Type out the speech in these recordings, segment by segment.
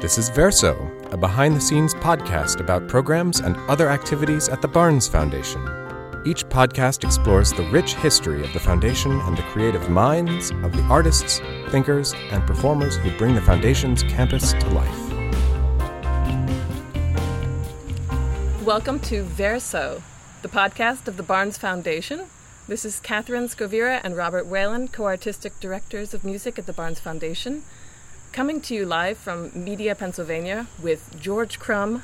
This is Verso, a behind the scenes podcast about programs and other activities at the Barnes Foundation. Each podcast explores the rich history of the Foundation and the creative minds of the artists, thinkers, and performers who bring the Foundation's campus to life. Welcome to Verso, the podcast of the Barnes Foundation. This is Catherine Scovira and Robert Whalen, co artistic directors of music at the Barnes Foundation coming to you live from Media, Pennsylvania with George Crumb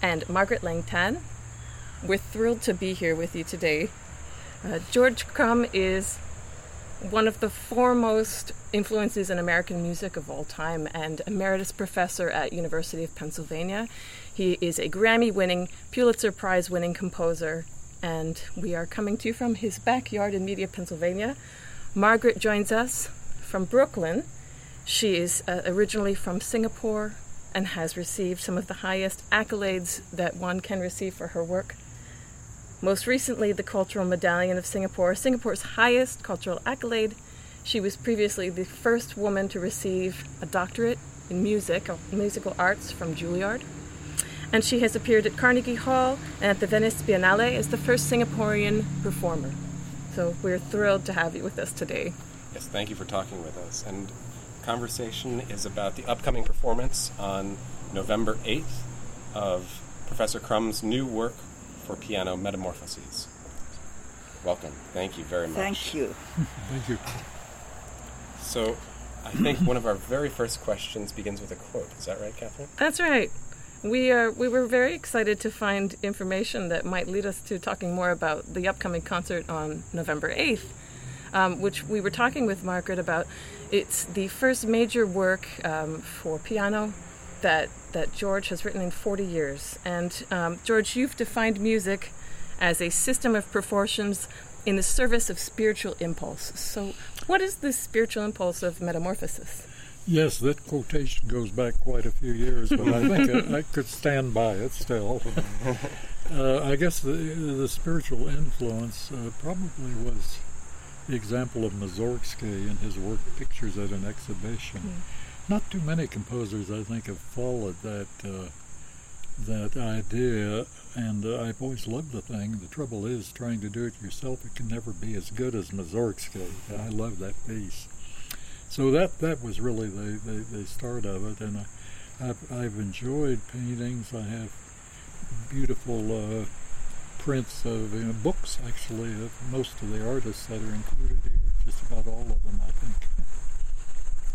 and Margaret Leng Tan. We're thrilled to be here with you today. Uh, George Crumb is one of the foremost influences in American music of all time and emeritus professor at University of Pennsylvania. He is a Grammy-winning, Pulitzer Prize-winning composer, and we are coming to you from his backyard in Media, Pennsylvania. Margaret joins us from Brooklyn she is uh, originally from Singapore and has received some of the highest accolades that one can receive for her work. Most recently, the Cultural Medallion of Singapore, Singapore's highest cultural accolade. She was previously the first woman to receive a doctorate in music, musical arts from Juilliard. And she has appeared at Carnegie Hall and at the Venice Biennale as the first Singaporean performer. So we're thrilled to have you with us today. Yes, thank you for talking with us. And conversation is about the upcoming performance on November 8th of Professor Crumb's new work for piano, Metamorphoses. Welcome. Thank you very much. Thank you. Thank you. So, I think one of our very first questions begins with a quote. Is that right, Catherine? That's right. We are we were very excited to find information that might lead us to talking more about the upcoming concert on November 8th um, which we were talking with Margaret about. It's the first major work um, for piano that that George has written in 40 years. And um, George, you've defined music as a system of proportions in the service of spiritual impulse. So, what is the spiritual impulse of metamorphosis? Yes, that quotation goes back quite a few years, but I think I, I could stand by it still. Uh, I guess the, the spiritual influence uh, probably was the example of Mussorgsky in his work pictures at an exhibition. Mm. Not too many composers, I think, have followed that uh, that idea, and uh, I've always loved the thing. The trouble is, trying to do it yourself, it can never be as good as Mussorgsky. I love that piece. So that that was really the, the, the start of it, and I, have I've enjoyed paintings. I have beautiful uh, prints of you know, books, actually, of most of the artists that are included here, just about all of them, I think.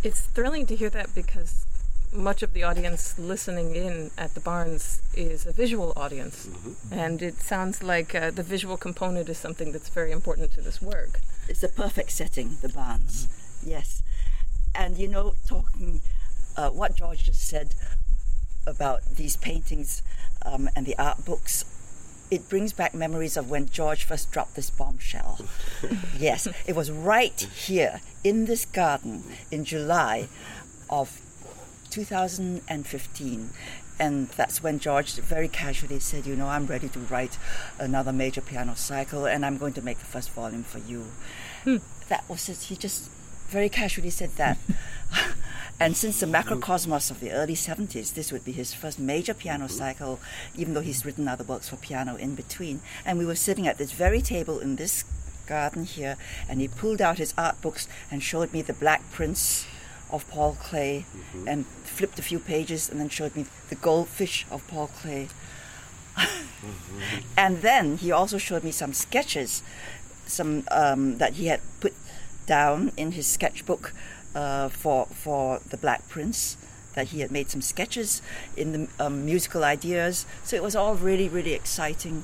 It's thrilling to hear that because much of the audience listening in at the Barnes is a visual audience. Mm-hmm. And it sounds like uh, the visual component is something that's very important to this work. It's a perfect setting, the Barnes. Mm-hmm. Yes. And you know, talking uh, what George just said about these paintings um, and the art books, it brings back memories of when George first dropped this bombshell. yes, it was right here in this garden in July of 2015. And that's when George very casually said, You know, I'm ready to write another major piano cycle and I'm going to make the first volume for you. Hmm. That was it. He just very casually said that. And since the Makrokosmos of the early 70s, this would be his first major piano cycle, even though he's written other works for piano in between. And we were sitting at this very table in this garden here, and he pulled out his art books and showed me the Black Prince of Paul Klee mm-hmm. and flipped a few pages and then showed me the goldfish of Paul Klee. mm-hmm. And then he also showed me some sketches, some um, that he had put down in his sketchbook uh, for for the Black Prince. That he had made some sketches in the um, musical ideas, so it was all really really exciting.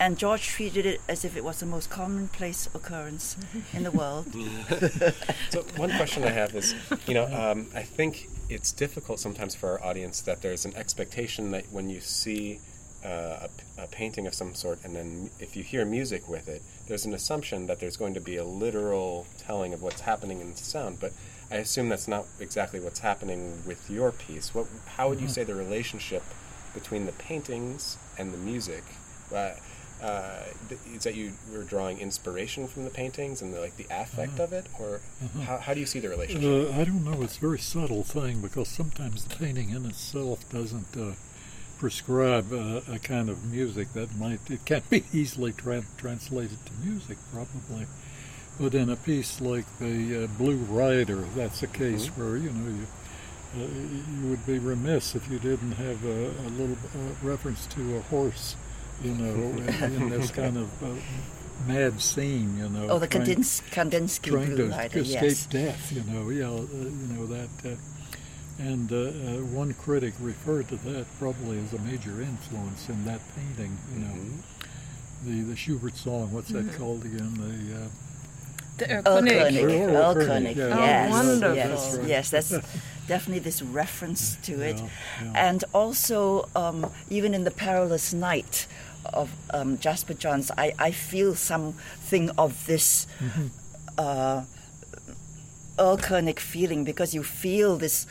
And George treated it as if it was the most commonplace occurrence in the world. so one question I have is, you know, um, I think it's difficult sometimes for our audience that there's an expectation that when you see uh, a, a, painting of some sort, and then if you hear music with it, there's an assumption that there's going to be a literal telling of what's happening in the sound. But I assume that's not exactly what's happening with your piece. What, how would you mm-hmm. say the relationship between the paintings and the music? Uh, uh, th- is that you were drawing inspiration from the paintings and the, like the affect of it, or how, how do you see the relationship? Uh, I don't know. It's a very subtle thing because sometimes the painting in itself doesn't uh, prescribe uh, a kind of music that might it can't be easily tra- translated to music probably. But in a piece like the uh, Blue Rider, that's a case where you know you. Uh, you would be remiss if you didn't have a, a little uh, reference to a horse, you know, in, in this kind of uh, mad scene, you know. Oh, the trying- Kandins- Kandinsky trying Blue to Rider, escape yes. death. You know, yeah, uh, you know that. Uh, and uh, uh, one critic referred to that probably as a major influence in that painting. You know, Mm-hmm. the the Schubert song. What's that Mm-hmm. called again? The uh, The Erlkönig. Erlkönig. Oh, Erlkönig, Erlkönig. Oh, yes. wonderful. Yes, That's right. yes, that's definitely this reference to it. Yeah, yeah. And also, um, even in The Perilous Night of um, Jasper Johns, I, I feel something of this Mm-hmm. uh, Erlkönig feeling because you feel this,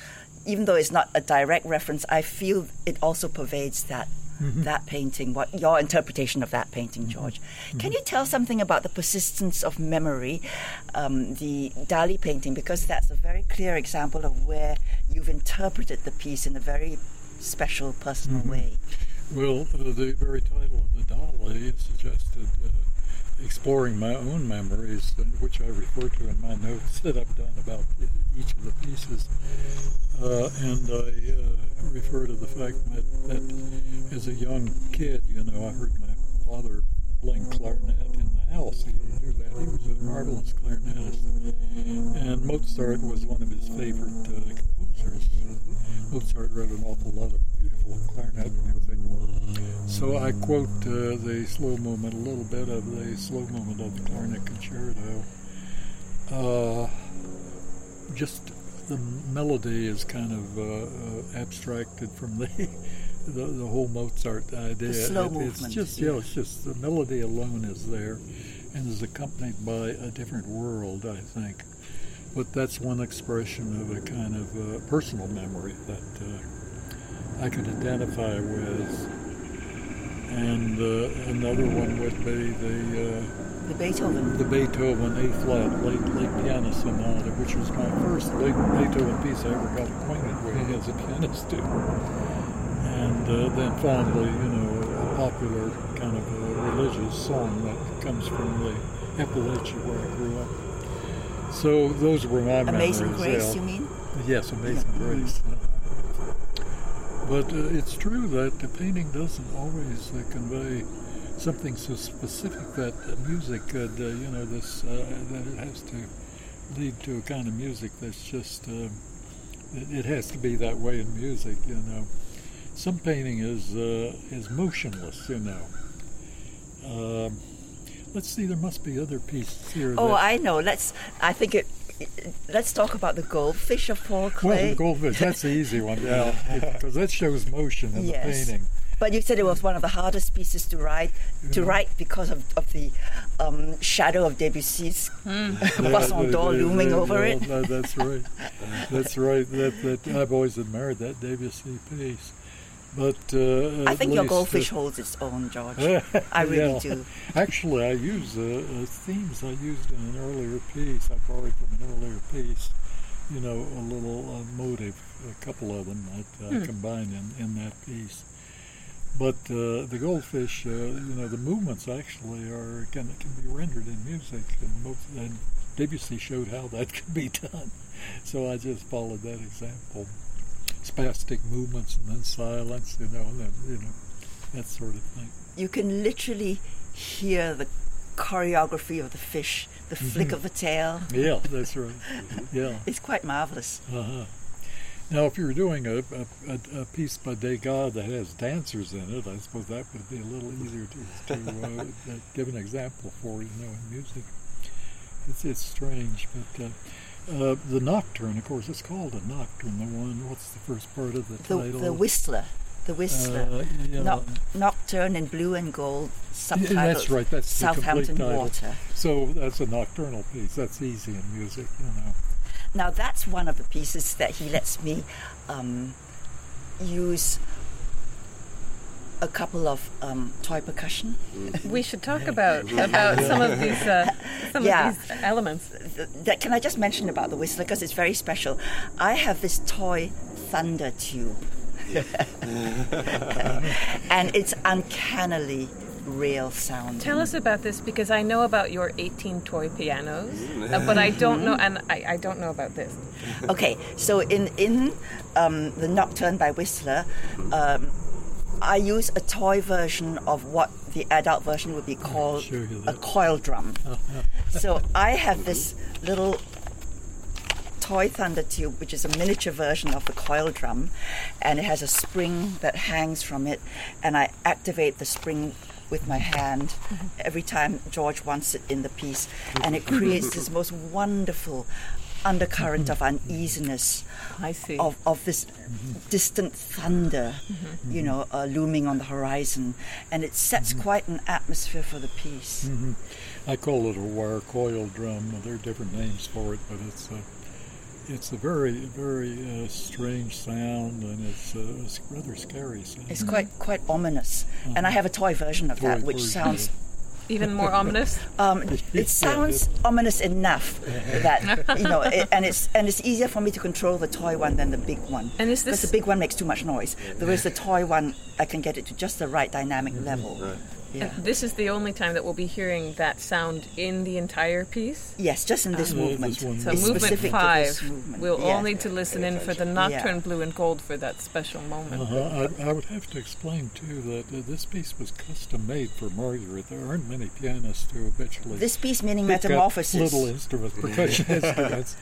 even though it's not a direct reference, I feel it also pervades that. Mm-hmm. That painting, what your interpretation of that painting, George? Mm-hmm. Can you tell something about the persistence of memory, um, the Dali painting, because that's a very clear example of where you've interpreted the piece in a very special, personal Mm-hmm. way. well, uh, the very title of the Dali suggested uh, exploring my own memories, which I refer to in my notes that I've done about each of the pieces. Uh, and I uh, refer to the fact that, that as a young kid, you know, I heard my father playing clarinet in the house. He that. He was a marvelous clarinetist. And Mozart was one of his favorite uh, composers. Mozart wrote an awful lot of beautiful clarinet music. So I quote uh, the slow movement, a little bit of the slow movement of the clarinet concerto. Uh, just the melody is kind of uh, uh, abstracted from the, the the whole Mozart idea. The slow It- movement, It's just yeah. yeah, it's just the melody alone is there, and is accompanied by a different world, I think. But that's one expression of a kind of uh, personal memory that uh, I could identify with. And uh, another one would be the uh, The Beethoven. the Beethoven A flat late late piano sonata, which was my first late Beethoven piece I ever got acquainted with as a pianist too. And uh, then finally, you know, a popular kind of a religious song that comes from the Appalachia where I grew up. So those were my Amazing memories. Grace, yeah. you mean? Yes, Amazing Grace. But uh, it's true that the painting doesn't always uh, convey something so specific that music could, uh, you know, this uh, that it has to lead to a kind of music that's just uh, it, it has to be that way in music, you know. Some painting is uh, is motionless, you know. Um, let's see, there must be other pieces here. Oh, that, I know. Let's. I think it. Let's talk about the goldfish of Paul Klee. well, the goldfish, that's the easy one, yeah, because that shows motion in Yes. the painting. But you said it was one of the hardest pieces to write, to write because of, of the um, shadow of Debussy's Poisson d'Or Yeah, looming yeah, over yeah, it. that- that's right. That's right. That, that I've always admired that Debussy piece. But uh, I think your goldfish uh, holds its own, George. I really yeah. do. Actually, I use uh, uh, themes I used in an earlier piece. I borrowed from an earlier piece. You know, a little uh, motive, a couple of them that. I combined in, in that piece. But uh, the goldfish, uh, you know, the movements actually are can can be rendered in music, and, most, and Debussy showed how that could be done. So I just followed that example. Spastic movements and then silence, you know, and then, you know, that sort of thing. You can literally hear the choreography of the fish, the Mm-hmm. flick of the tail. Yeah, that's right. Yeah. It's quite marvelous. Uh-huh. Now, if you're doing a, a, a, piece by Degas that has dancers in it, I suppose that would be a little easier to, to uh, give an example for, you know, in music. It's, it's strange, but uh, uh, the nocturne, of course, it's called a nocturne. The one, what's the first part of the, The, title? the Whistler. The Whistler. Uh, yeah. Noc- Nocturne in blue and gold, subtitled Yeah, that's right. That's Southampton. Water. So that's a nocturnal piece. That's easy in music, you know. Now that's one of the pieces that he lets me um, use a couple of um, toy percussion. We should talk about about some of these uh, some Yeah. of these elements. Th- That, can I just mention about the whistler because it's very special? I have this toy thunder tube, and it's uncannily real sound. Tell us about this because I know about your 18 toy pianos, uh, but I don't know, and I, I don't know about this. Okay, so in in um, the Nocturne by Whistler, um, I use a toy version of what the adult version would be called you a coil drum. so I have this little toy thunder tube, which is a miniature version of the coil drum, and it has a spring that hangs from it, and I activate the spring with my hand mm-hmm. every time George wants it in the piece, and it creates this most wonderful undercurrent of uneasiness I see. of, of this distant thunder, you know, uh, looming on the horizon, and it sets quite an atmosphere for the piece. I call it a wire coil drum. There are different names for it, but it's a it's a very very uh, strange sound, and it's, uh, it's rather scary sound. It's quite quite ominous, and I have a toy version of that, Toy which version, sounds Even more ominous. um, it sounds ominous enough that you know, it, and it's and it's easier for me to control the toy one than the big one. And is this because the big one makes too much noise, whereas the toy one I can get it to just the right dynamic level. Yeah. This is the only time that we'll be hearing that sound in the entire piece. Yes, just in this Uh, movement. this. So It's movement five. movement. We'll Yeah. all need to listen in for the nocturne blue and gold for that special moment. Uh-huh. I, I would have to explain too that uh, this piece was custom made for Margaret. There aren't many pianists who habitually This piece meaning metamorphosis. little instruments, percussion instruments,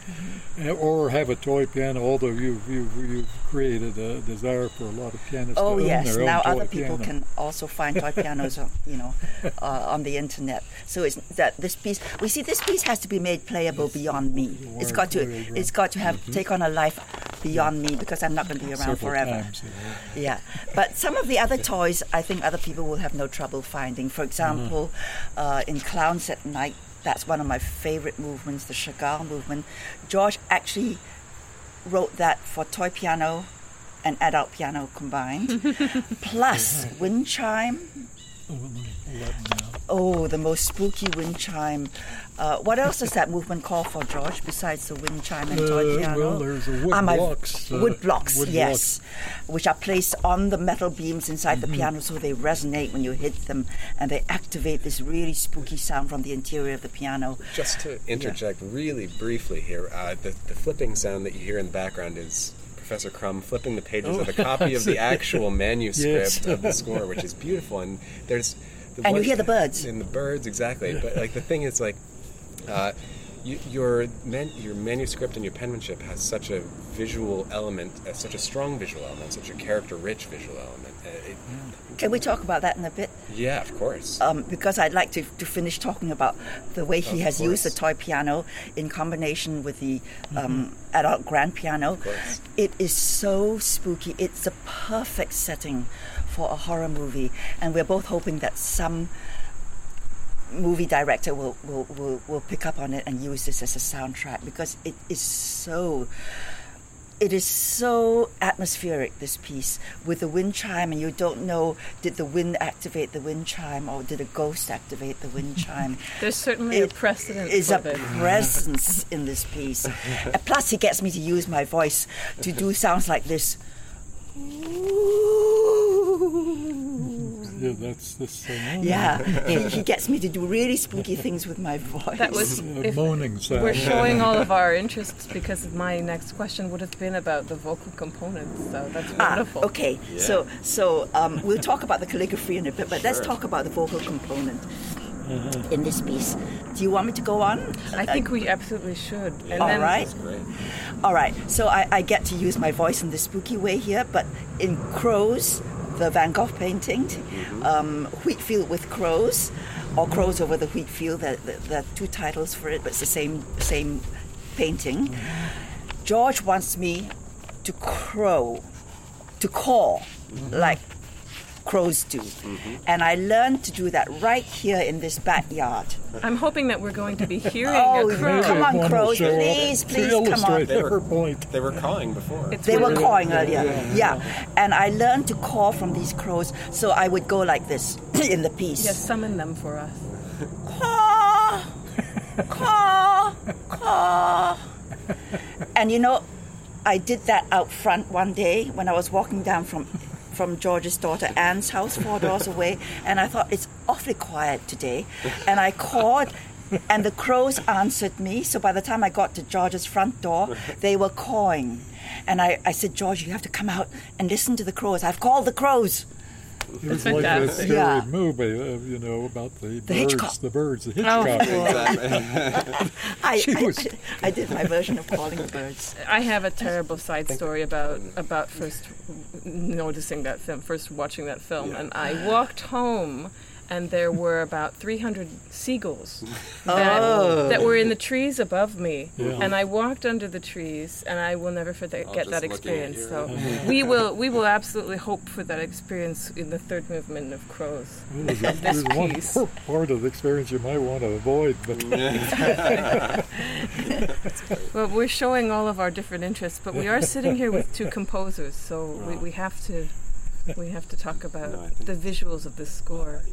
uh, or have a toy piano. Although you've you've, you've created a desire for a lot of pianists Oh to own yes, their own now other people piano. can also find toy pianos, on, you know, uh, on the internet. So it's that this piece. We see this piece has to be made playable beyond me. It's got to. It's got to have take on a life beyond me because I'm not going to be around Several forever. times, know. Yeah, but some of the other toys, I think other people will have no trouble finding. For example, uh, in Clowns at Night, that's one of my favorite movements, the Chagall movement. George actually wrote that for toy piano and adult piano combined, plus wind chime. Oh, let me let me know. The most spooky wind chime. Uh, what else does that movement call for, George, besides the wind chime and toy Uh, piano? well, there's a wood Ah, blocks, uh, wood blocks, wood yes, which are placed on the metal beams inside the piano so they resonate when you hit them and they activate this really spooky sound from the interior of the piano. Just to interject really briefly here, uh, the, the flipping sound that you hear in the background is Professor Crumb flipping the pages Oh, of a copy of the actual manuscript Yes. of the score, which is beautiful. And there's the And you hear the birds. and the birds exactly. But like the thing is like. Uh, you, your your manuscript and your penmanship has such a visual element, uh, such a strong visual element, such a character-rich visual element. Uh, it, Can we talk about that in a bit? yeah, of course. um, because I'd like to, to finish talking about the way he Of has used the toy piano in combination with the um, adult grand piano. course. It is so spooky. It's a perfect setting for a horror movie, and we're both hoping that some movie director will, will, will, will pick up on it and use this as a soundtrack because it is so it is so atmospheric this piece with the wind chime. And you don't know did the wind activate the wind chime or did a ghost activate the wind chime? There's certainly a precedent is a presence in this piece. And plus he gets me to use my voice to do sounds like this Yeah, that's the Uh, yeah he, he gets me to do really spooky things with my voice That was a if moaning sound. we're showing all of our interests because my next question would have been about the vocal components. So that's Ah, wonderful. okay. So, so um, we'll talk about the calligraphy in a bit, but let's talk about the vocal component in this piece. Do you want me to go on? I think we absolutely should. And All then right. That's great. All right. So I, I get to use my voice in this spooky way here, but in Crows, the Van Gogh painting, mm-hmm. um, Wheatfield with Crows, or Crows over the Wheatfield. There, there, are two titles for it, but it's the same same painting. Mm-hmm. George wants me to crow, to call, mm-hmm. like crows do. Mm-hmm. And I learned to do that right here in this backyard. I'm hoping that we're going to be hearing Oh, a crow. come on, crows, please, please, come on. They were- her point. They were cawing before. It's They were really- cawing earlier. Yeah. And I learned to call from these crows. So I would go like this in the piece. Yes, summon them for us. Caw, caw, caw. And you know, I did that out front one day when I was walking down from from George's daughter Anne's house, four doors away, and I thought it's awfully quiet today. And I called and the crows answered me. So by the time I got to George's front door, they were cawing. And I, I said, George, you have to come out and listen to the crows. I've called the crows. It was like a scary Yeah. movie, uh, you know, about the, birds, Hitchcock. the birds, the Oh. Hitchcock. Exactly. I, I, I did my version of calling the birds. I have a terrible side story about about first noticing that film, first watching that film, Yeah. and I walked home, and there were about 300 seagulls that, Oh. that were in the trees above me, Yeah. and I walked under the trees, and I will never forget All get that experience. So we will we will absolutely hope for that experience in the third movement of Crows. There's, Of this there's one piece. part of the experience you might want to avoid, but Well, we're showing all of our different interests, but we are sitting here with two composers, so we, we have to we have to talk about No, the visuals of the score.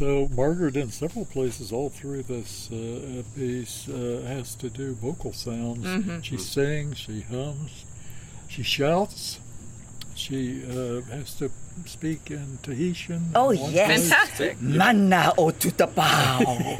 So Margaret, in several places all through this uh, piece, uh, has to do vocal sounds. Mm-hmm. She sings, she hums, she shouts. She uh, has to speak in Tahitian. Oh, yes. place. Fantastic! Manao tupapau.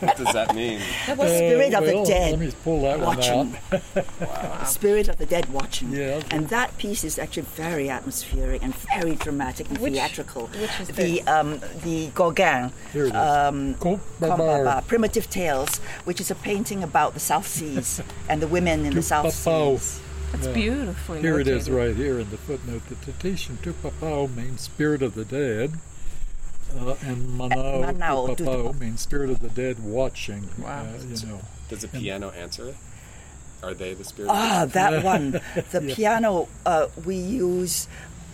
what does that mean? That was Spirit Uh, of well, the Let me Dead pull that watching. one out. Spirit of the Dead watching. Yeah. And that piece is actually very atmospheric and very dramatic and Which- theatrical. which is the um, the Gauguin. Here it is. Um, Contes Contes Barbares. Barbares, Primitive Tales, which is a painting about the South Seas and the women in the South Seas. It's Yeah. beautifully Here it is, right here in the footnote. The Tahitian Tupapau means spirit of the dead, uh, and Manao Manao Tupapau means spirit of the dead watching. Wow. Uh, you know. Does the piano answer it? Are they the spirit? Ah, that one. The piano uh, we use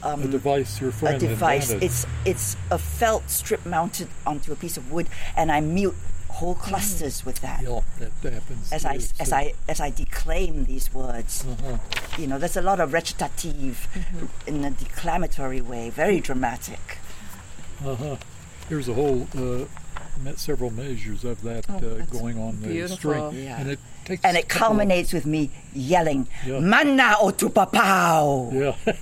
a device your a device. invented. It's it's a felt strip mounted onto a piece of wood, and I mute whole clusters with that. yeah, that happens. As I as so- I as I declaim these words, Uh-huh. you know, there's a lot of recitative in a declamatory way, very dramatic. Uh-huh. Here's a whole uh, me- several measures of that Oh, uh, going on the string, Yeah. and it takes And it culminates with me yelling, Yeah. "Manao tupapau!" Yeah,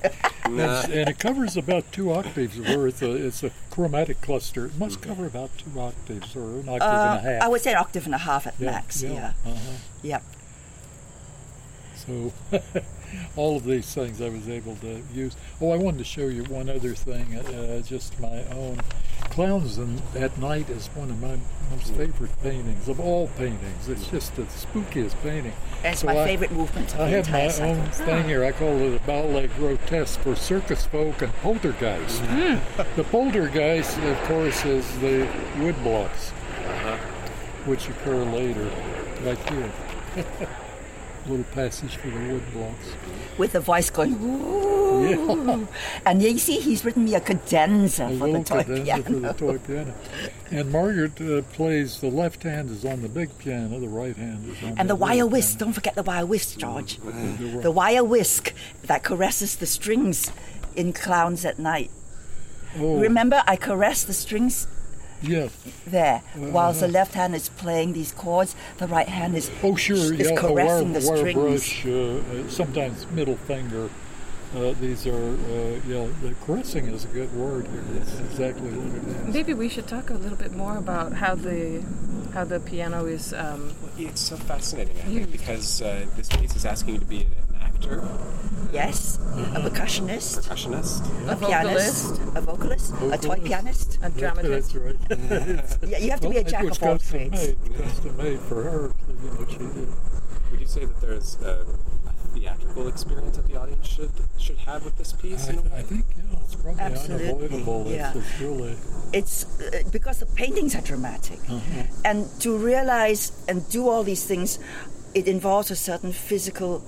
Nah. and it covers about two octaves worth. Uh, it's a chromatic cluster. It must cover about two octaves or an octave Uh, and a half. I would say an octave and a half at yeah, max. Yeah. Yeah. Uh-huh. Yep. So all of these things I was able to use. Oh, I wanted to show you one other thing, uh, uh, just my own. Clowns in, at Night is one of my most favorite paintings of all paintings. It's just the spookiest painting. That's So my I- favorite movement of I the have my cycle. own thing ah. here. I call it a ballet grotesque for circus folk and poltergeist. Mm. The poltergeist, of course, is the wood blocks, uh-huh. which occur later, right here. Little passage for the wood blocks. With a voice going, Ooh. And you see, he's written me a cadenza A for the toy cadenza for the piano. toy piano. And Margaret uh, plays the left hand is on the big piano, the right hand is on And the wire little whisk, piano. don't forget the wire whisk, George. The The wire whisk that caresses the strings in Clowns at Night. Oh, Remember, I caress the strings yeah. there, whilst the left hand is playing these chords, the right hand is, Oh, sure. is yeah, a wire, caressing the wire strings. brush, uh, uh, sometimes middle finger. Uh, these are, uh, yeah, the caressing is a good word here. That's exactly what it is. Maybe we should talk a little bit more about how the how the piano is. Um, It's so fascinating, I think, because uh, this piece is asking you to be an actor, yes, a percussionist, percussionist. a a pianist, vocalist, a vocalist, a toy pianist. a dramatist. That's right. Yeah, you have to be a jack of all trades. Made, custom made for her. So, you know, she did. Would you say that there's a, a theatrical experience that the audience should should have with this piece? in a I, way? I think, yeah, it's probably Absolutely, unavoidable. It's, yeah. it's really. It's uh, because the paintings are dramatic. Uh-huh. And to realize and do all these things, it involves a certain physical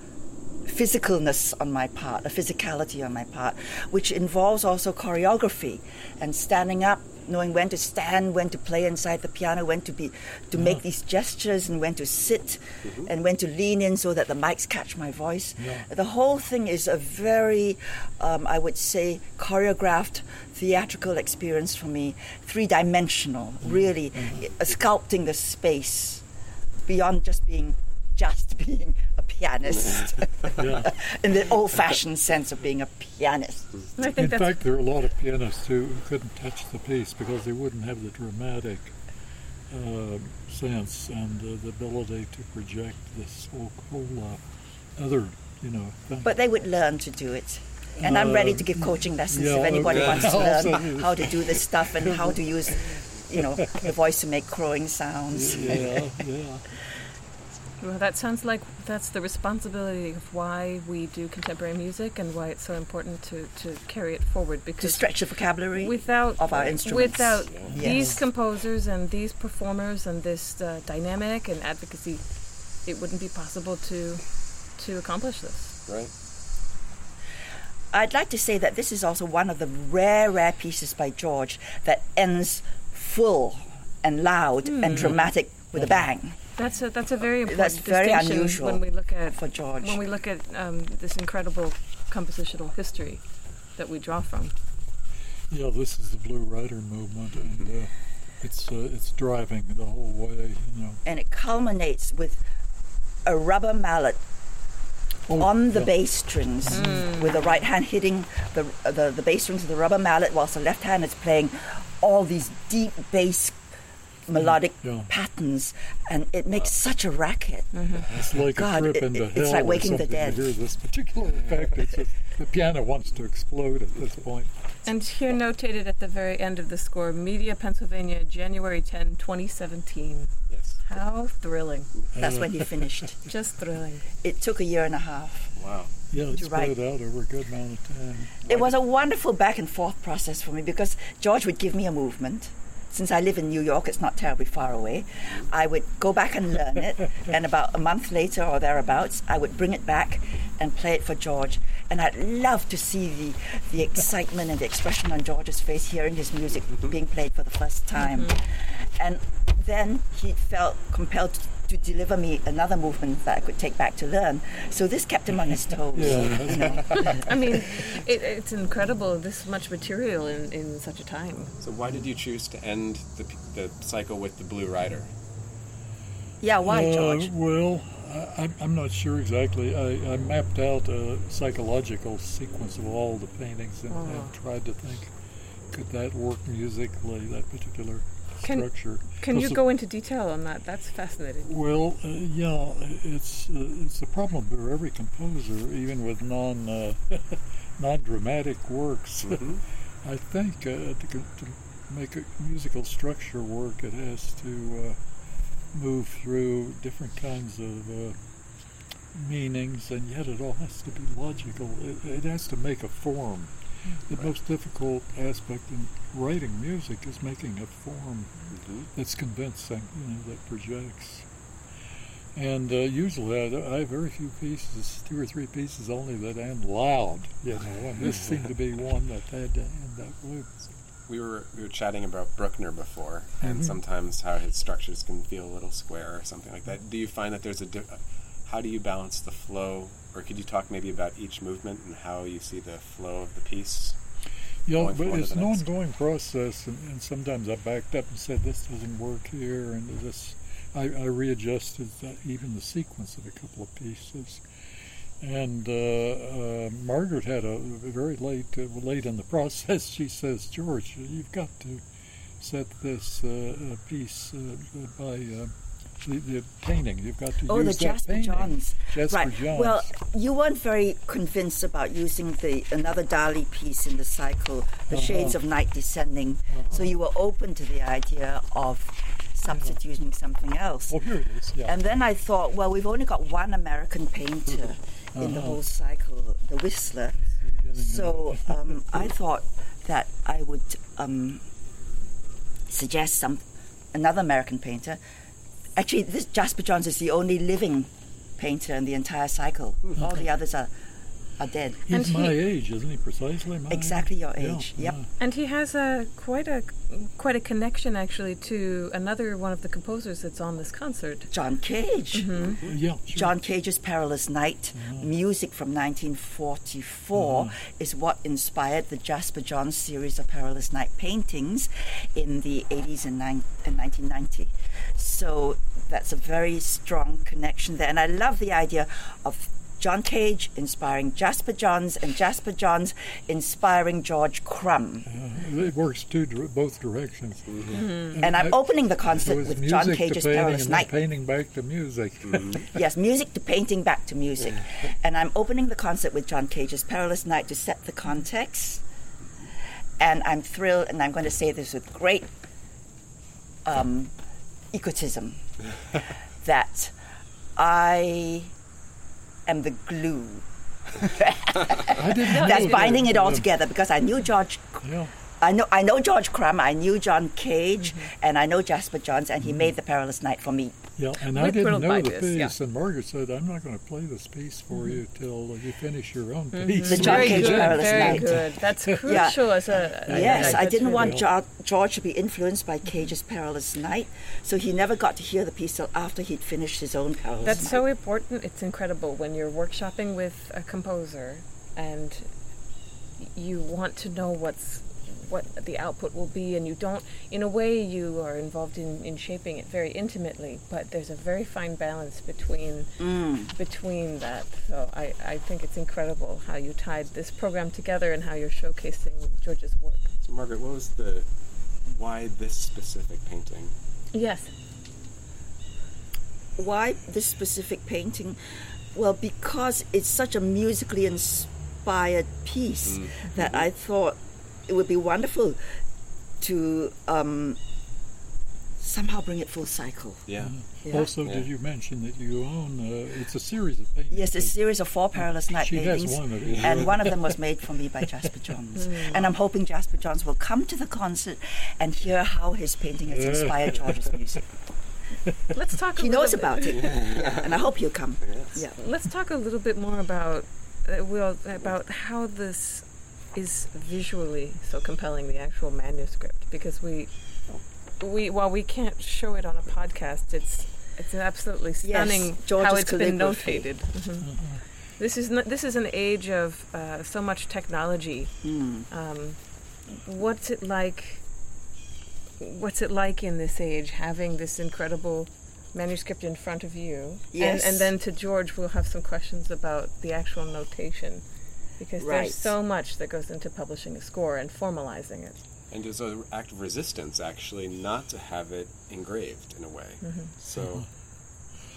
physicalness on my part, a physicality on my part, which involves also choreography and standing up, knowing when to stand, when to play inside the piano, when to be to make these gestures, and when to sit, and when to lean in so that the mics catch my voice. Yeah. The whole thing is a very, um, I would say, choreographed theatrical experience for me, three dimensional, really uh, sculpting the space beyond just being just being pianist Yeah. in the old-fashioned sense of being a pianist. In fact, there are a lot of pianists who who couldn't touch the piece because they wouldn't have the dramatic uh, sense and uh, the ability to project this whole, whole uh, other, you know, thing. But they would learn to do it. And I'm ready to give coaching lessons yeah, if anybody okay. wants to learn how to do this stuff and how to use, you know, the voice to make crowing sounds. yeah, yeah. Well, that sounds like that's the responsibility of why we do contemporary music and why it's so important to, to carry it forward because To stretch the vocabulary without of our instruments. without these composers and these performers and this uh, dynamic and advocacy, it wouldn't be possible to to accomplish this. Right. I'd like to say that this is also one of the rare, rare pieces by George that ends full and loud Hmm. and dramatic with a bang. That's a that's a very important That's very distinction unusual when we look at for George. when we look at um, this incredible compositional history that we draw from. Yeah, this is the Blue Rider movement, and uh, it's uh, it's driving the whole way. You know, And it culminates with a rubber mallet Oh, on the yeah. bass strings, with the right hand hitting the, the the bass strings with the rubber mallet, whilst the left hand is playing all these deep bass Mm-hmm. melodic Yeah. patterns, and it makes uh, such a racket. Mm-hmm. It's like God, a trip into it- hell. it's like or Waking the Dead. To hear this particular effect, it's just, the piano wants to explode at this point. And here notated at the very end of the score, Media, Pennsylvania, January 10, 2017. Yes. How thrilling. That's when he finished. Just thrilling. It took a year and a half. Wow. Yeah, it's You're spread out over a good amount of time. It was a wonderful back and forth process for me because George would give me a movement. Since I live in New York, it's not terribly far away. I would go back and learn it, and about a month later or thereabouts, I would bring it back and play it for George. And I'd love to see the, the excitement and the expression on George's face hearing his music mm-hmm. being played for the first time. Mm-hmm. And then he felt compelled to, to deliver me another movement that I could take back to learn. So this kept him on his toes. Yeah, you know. I mean, it, it's incredible this much material in, in such a time. So why did you choose to end the, the cycle with the Blue Rider? Yeah, why, Uh, George? well, I, I'm- I'm not sure exactly. I, I mapped out a psychological sequence of all the paintings and, Oh. and tried to think, could that work musically, that particular Can- structure? Can you go into detail on that? That's fascinating. Well, uh, yeah, it's uh, it's a problem for every composer, even with non uh, non dramatic works. I think uh, to, to make a musical structure work, it has to uh, move through different kinds of uh, meanings, and yet it all has to be logical. It, it has to make a form. The most difficult aspect in writing music is making a form that's convincing, you know, that projects. And uh, usually I, I have very few pieces, two or three pieces only that end loud, you know, and this seemed to be one that had to end that way. We were we were chatting about Bruckner before, and Mhm. sometimes how his structures can feel a little square or something like that. Do you find that there's a di- how do you balance the flow, or could you talk maybe about each movement and how you see the flow of the piece? Yeah, but it's an next. ongoing process, and, and sometimes I backed up and said, this doesn't work here, and this, I, I readjusted the, even the sequence of a couple of pieces. And uh, uh, Margaret had a very late, uh, late in the process. She says, "George, you've got to set this uh, uh, piece uh, by uh, the, the painting. You've got to Oh, use the that Jasper painting." Johns. Jasper right. Johns. Well, you weren't very convinced about using the another Dali piece in the cycle, The Uh-huh. Shades of Night Descending. So you were open to the idea of substituting something else. oh, here it is. Yeah. And then I thought, well, we've only got one American painter in the Uh-huh. whole cycle, the Whistler. So um, I thought that I would um, suggest some another American painter. Actually, this Jasper Johns is the only living painter in the entire cycle. Hmm. All the others are are dead. And He's my he- age, isn't he? Precisely my Exactly your Yeah, age. Yep. yeah. And he has a quite a quite a connection actually to another one of the composers that's on this concert. John Cage. Mm-hmm. Yeah, sure. John Cage's Perilous Night music from 1944 mm-hmm. is what inspired the Jasper Johns series of Perilous Night paintings in the 80s and, nine, and 1990. So that's a very strong connection there. And I love the idea of John Cage inspiring Jasper Johns and Jasper Johns inspiring George Crumb. Uh, it works two dir- both directions. And I'm I- opening the concert with John Cage's painting Perilous and Night. painting back to music. Yes, music to painting back to music. And I'm opening the concert with John Cage's Perilous Night to set the context. And I'm thrilled, and I'm going to say this with great um, egotism that I am the glue I didn't know that's binding it all together because I knew George. Yeah. I know, I know George Crumb, I knew John Cage, mm-hmm. and I know Jasper Johns, and he mm-hmm. made the Perilous Night for me. Yeah, and I didn't know the piece, yeah. and Margaret said, "I'm not going to play this piece for you mm-hmm. till you finish your own mm-hmm. piece." The John very Cage good, Perilous very Night. good. That's crucial as a. a- Yes, I, that's didn't want jo- George to be influenced by Cage's Perilous Night, so he never got to hear the piece till after he'd finished his own Perilous That's Night. so important. It's incredible when you're workshopping with a composer and you want to know what's what the output will be and you don't in a way you are involved in, in shaping it very intimately but there's a very fine balance between mm. between that. So I, I think it's incredible how you tied this program together and how you're showcasing George's work. So, Margaret, what was the why this specific painting? yes. Why this specific painting? Well, because it's such a musically inspired piece mm. that mm-hmm. I thought it would be wonderful to um, somehow bring it full cycle. Yeah. Yeah. Also, Yeah. did you mention that you own? Uh, it's a series of paintings. Yes, a series of four Perilous Night She has paintings. one of these. And one of them was made for me by Jasper Johns. and I'm hoping Jasper Johns will come to the concert and hear how his painting has inspired George's music. let's talk a He knows bit- about it. And I hope he'll come. Yeah. Let's talk a little bit more about uh, well about how this is visually so compelling the actual manuscript because we we while we can't show it on a podcast it's it's absolutely stunning how it's been notated. Mhm. This is not, this is an age of uh, so much technology. Hmm. Um, what's it like? What's it like in this age having this incredible manuscript in front of you? Yes. And, and then to George, we'll have some questions about the actual notation because Right. there's so much that goes into publishing a score and formalizing it. And there's an act of resistance, actually, not to have it engraved in a way. Mm-hmm. So, mm-hmm.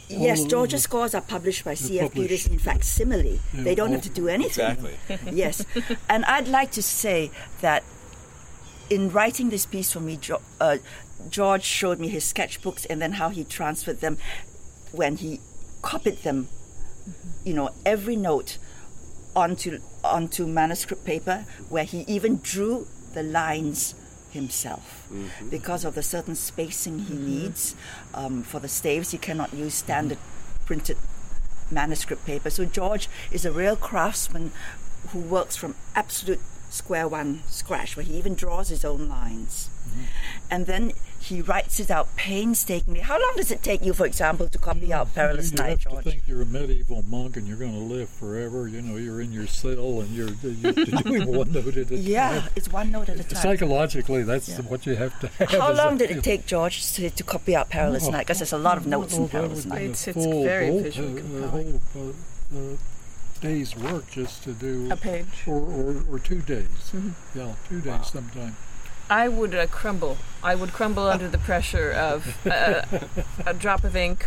Yes, All George's scores are published by C.F. published. Peters in facsimile. Yeah, They don't all- have to do anything. exactly. yes. And I'd like to say that in writing this piece for me, jo- uh, George showed me his sketchbooks and then how he transferred them when he copied them, mm-hmm. you know, every note onto onto manuscript paper, where he even drew the lines himself mm-hmm. because of the certain spacing he mm-hmm. needs um, for the staves. He cannot use standard printed manuscript paper. So George is a real craftsman who works from absolute square one scratch, where he even draws his own lines. Mm-hmm. And then he writes it out painstakingly. How long does it take you, for example, to copy out Perilous you Night, have to think you're a medieval monk and you're going to live forever. You know, you're in your cell and you're, you're doing one note at a time. Yeah, it's one note at a time. Psychologically, that's what you have to have. How is a- long did it take George to, to copy out Perilous Oh. Night? Because there's a lot of notes Oh, in that Perilous would Night. It's- it's very whole, visually uh, compelling. whole uh, uh, day's work just to do A page. or, or, or two days. Mm-hmm. Yeah, two days sometime. I would uh, crumble. I would crumble under the pressure of uh, a drop of ink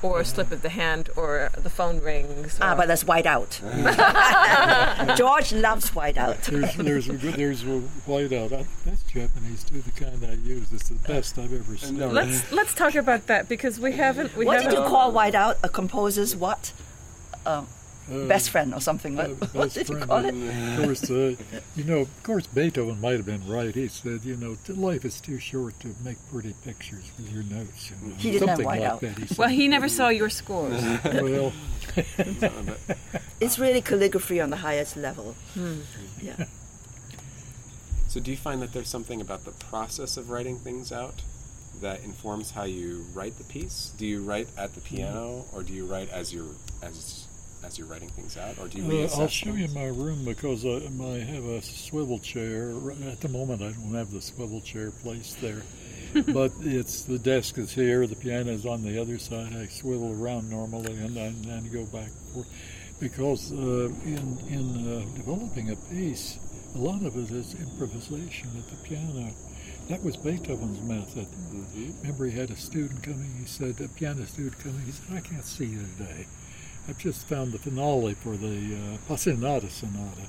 or a slip of the hand or the phone rings. Ah, but that's white out. George loves white out. There's there's a good- there's a whiteout. That's Japanese too. The kind I use. It's the best I've ever seen. No, let's let's talk about that because we haven't we What did haven't you call white out? A composer's what? Uh, best friend or something. What, uh, what did you call it? Of course, uh, you know, of course, Beethoven might have been right. He said, you know, life is too short to make pretty pictures with your notes. You know, He didn't have Something like whiteout. that. He said. Well, he never saw your scores. well, It's really calligraphy on the highest level. Yeah. So, do you find that there's something about the process of writing things out that informs how you write the piece? Do you write at the piano, or do you write as you're as as you're writing things out, or do you? Uh, I'll show you my room because I, I have a swivel chair. At the moment, I don't have the swivel chair placed there, but it's the desk is here. The piano is on the other side. I swivel around normally and then, go back and forth because uh, in in uh, developing a piece, a lot of it is improvisation at the piano. That was Beethoven's method. Mhm. Remember, he had a student coming. He said, a piano student coming. He said, I can't see you today. I've just found the finale for the uh, Passionata Sonata,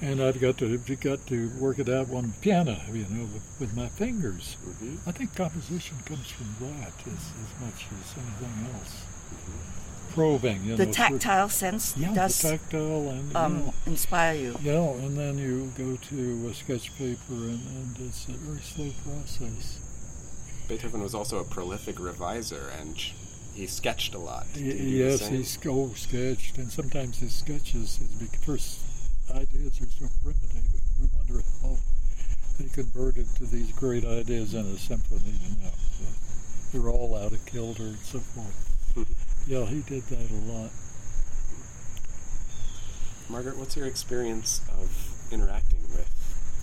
and I've got to got to work it out on piano, you know, with, with my fingers. Mhm. I think composition comes from that as, as much as anything else. Probing, you The know. tactile sense yeah, does the tactile, and um, yeah. inspire you. Yeah, and then you go to a sketch paper, and, and it's a very slow process. Beethoven was also a prolific reviser, and sh- he sketched a lot. He yes, oh, sketched, and sometimes his sketches, his first ideas are so primitive. We wonder how they converted to these great ideas in a symphony. You know, So they're all out of kilter and so forth. Mhm. Yeah, he did that a lot. Margaret, what's your experience of interacting with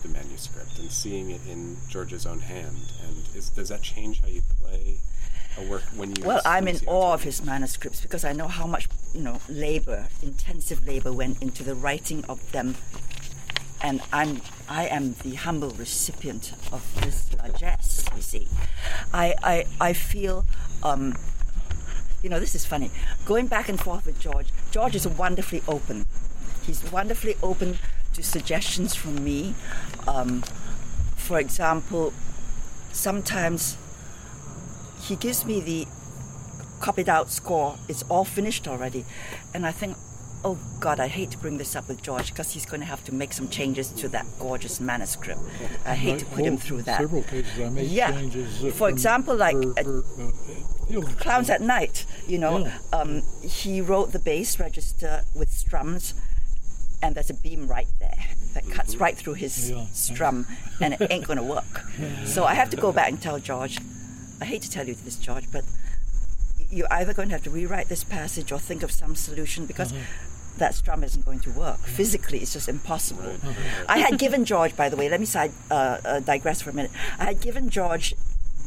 the manuscript and seeing it in George's own hand? And is, does that change how you a work when you? Well, I'm in awe of his manuscripts because I know how much, you know, labor, intensive labor went into the writing of them. And I'm, I am the humble recipient of this largesse, you see. I, I, I feel, um, you know, this is funny. Going back and forth with George, George is wonderfully open. He's wonderfully open to suggestions from me. Um, for example, sometimes he gives me the copied out score. It's all finished already. And I think, oh God, I hate to bring this up with George because he's going to have to make some changes to that gorgeous manuscript. I hate to put him Oh, through that. Several cases I made Yeah. changes. uh, For example, like, for- uh, for, uh, Clowns at Night, you know, Yeah. um, he wrote the bass register with strums, and there's a beam right there that cuts right through his Yeah. strum, and it ain't going to work. So I have to go back and tell George, I hate to tell you this, George, but you're either going to have to rewrite this passage or think of some solution because that strum isn't going to work. Physically, it's just impossible. I had given George, by the way, let me side, uh, uh, digress for a minute. I had given George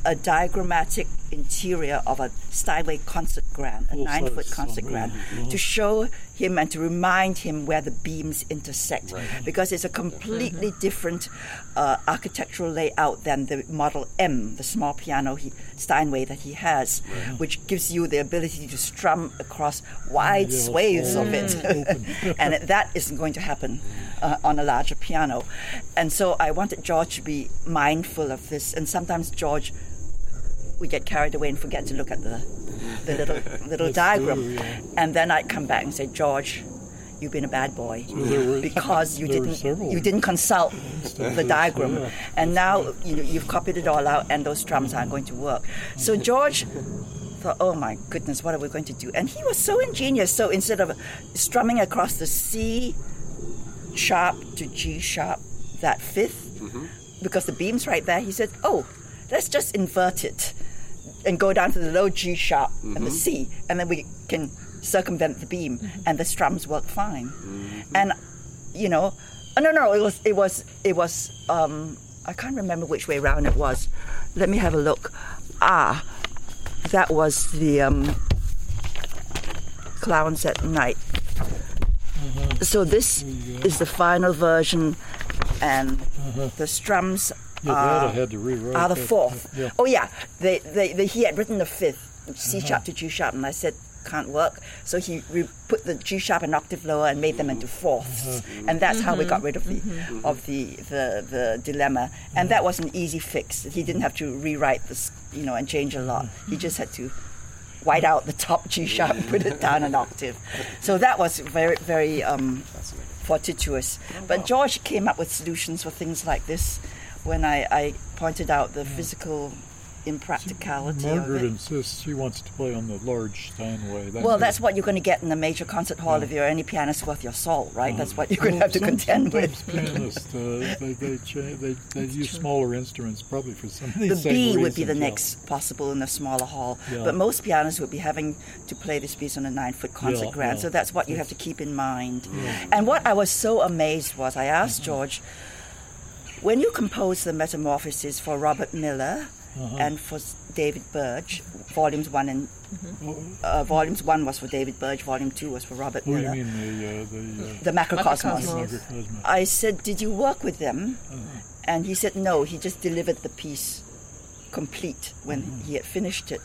a diagrammatic interior of a Steinway concert grand, a Full nine foot concert grand, really? to show him and to remind him where the beams intersect. Right. Because it's a completely different uh, architectural layout than the Model M, the small piano he, Steinway that he has, which gives you the ability to strum across wide Yeah, swathes of it. and that isn't going to happen uh, on a larger piano. And so I wanted George to be mindful of this. And sometimes George we get carried away and forget to look at the, the little little diagram. yeah. And then I'd come back and say, George, you've been a bad boy because you didn't you didn't consult the diagram, yeah. and now you, you've copied it all out, and those drums aren't going to work. So George thought, oh my goodness, what are we going to do? And he was so ingenious. So instead of strumming across the C sharp to G sharp, that 5th because the beam's right there, he said, oh, let's just invert it and go down to the low G sharp and the C, and then we can circumvent the beam, and the strums work fine. And you know, oh, no, no, it was, it was, it was. Um, I can't remember which way round it was. Let me have a look. Ah, that was the um, clowns at night. So this is the final version, and the strums Yeah, that are, I had to rewrite. are the that. fourth. Yeah. Oh yeah, they, they, they, he had written the fifth, C uh-huh. sharp to G sharp, and I said can't work. So he re- put the G sharp an octave lower and made them into mm-hmm. fourths, mm-hmm. and that's how we mm-hmm. got rid of the of the, the the dilemma. And that was an easy fix. He didn't have to rewrite this, you know, and change a lot. He just had to white out the top G sharp, and put it down an octave. So that was very, very um, fortuitous. But George came up with solutions for things like this when I, I pointed out the physical impracticality of Margaret it. insists she wants to play on the large Steinway. That's Well, her- that's what you're going to get in the major concert hall if you're any pianist worth your salt, right? That's what you're going to have to contend sometimes with. pianists, uh, they, they, cha- they, they use smaller instruments probably for some of these The same B would be the reasons, yeah. next possible in a smaller hall. Yeah. But most pianists would be having to play this piece on a nine foot concert Yeah, grand. yeah. So that's what you have to keep in mind. And what I was so amazed was I asked Mm-hmm. George, when you composed the Metamorphoses for Robert Miller Uh-huh. and for David Burge, volumes one and Oh, uh, volumes one was for David Burge, volume two was for Robert what do you Miller. mean the uh, the uh, The Makrokosmos. Makrokosmos. I said, Did you work with them? Uh-huh. And he said, No, he just delivered the piece complete when Mm-hmm. he had finished it.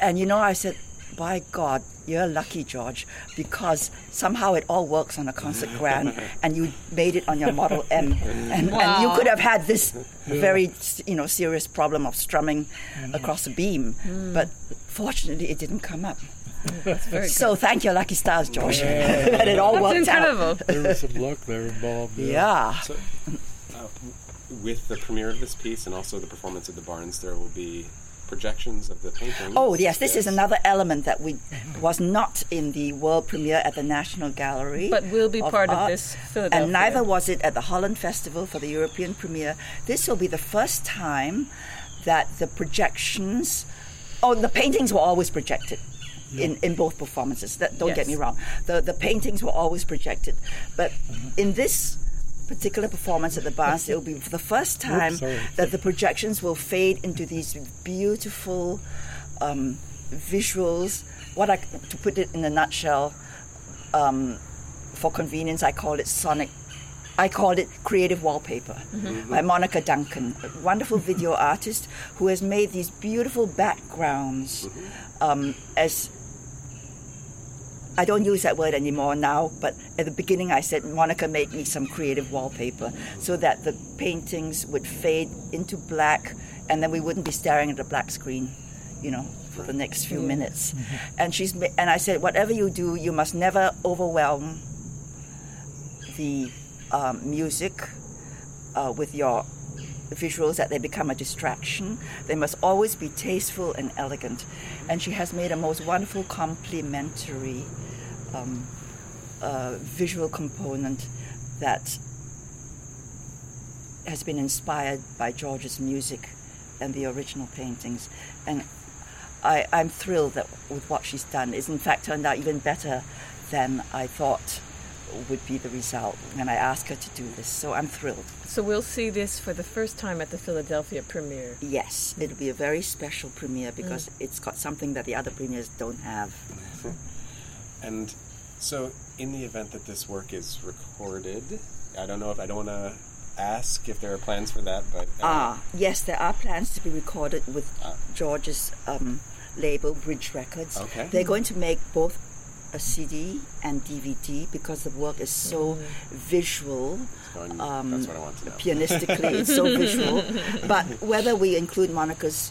And you know, I said, By God, you're lucky, George, because somehow it all works on a concert grand and you made it on your Model M. And, and you could have had this very you know, serious problem of strumming Mm-hmm. across a beam. But fortunately, it didn't come up. Very So thank your lucky stars, George, that it all That's worked out. incredible. there was some luck there involved. Yeah. So, uh, with the premiere of this piece and also the performance at the Barnes, there will be projections of the paintings. Oh yes, this is another element that we was not in the world premiere at the National Gallery, But will be part of this Philadelphia. And neither was it at the Holland Festival for the European premiere. This will be the first time that the projections, oh, the paintings were always projected. In, in both performances. That, don't get me wrong. The the paintings were always projected, but in this particular performance at the Barnes, it will be for the first time sorry. that the projections will fade into these beautiful um, visuals. What I to put it in a nutshell, um, for convenience, I call it sonic. I called it creative wallpaper by Monica Duncan, a wonderful video artist who has made these beautiful backgrounds um, as I don't use that word anymore now, but at the beginning I said, Monica, made me some creative wallpaper so that the paintings would fade into black and then we wouldn't be staring at a black screen, you know, for the next few minutes. And she's and I said, whatever you do, you must never overwhelm the um, music uh, with your visuals that they become a distraction. They must always be tasteful and elegant. And she has made a most wonderful complementary um, uh, visual component that has been inspired by George's music and the original paintings. And I, I'm thrilled that with what she's done. It's in fact turned out even better than I thought would be the result when I asked her to do this. So I'm thrilled. So we'll see this for the first time at the Philadelphia premiere. Yes, it'll be a very special premiere because it's got something that the other premieres don't have. And so, in the event that this work is recorded, I don't know if I don't want to ask if there are plans for that, but uh, Ah, yes, there are plans to be recorded with George's um, label, Bridge Records. Okay. They're going to make both a CD and DVD because the work is so visual. um, that's what I want to know. Pianistically, it's so visual. But whether we include Monica's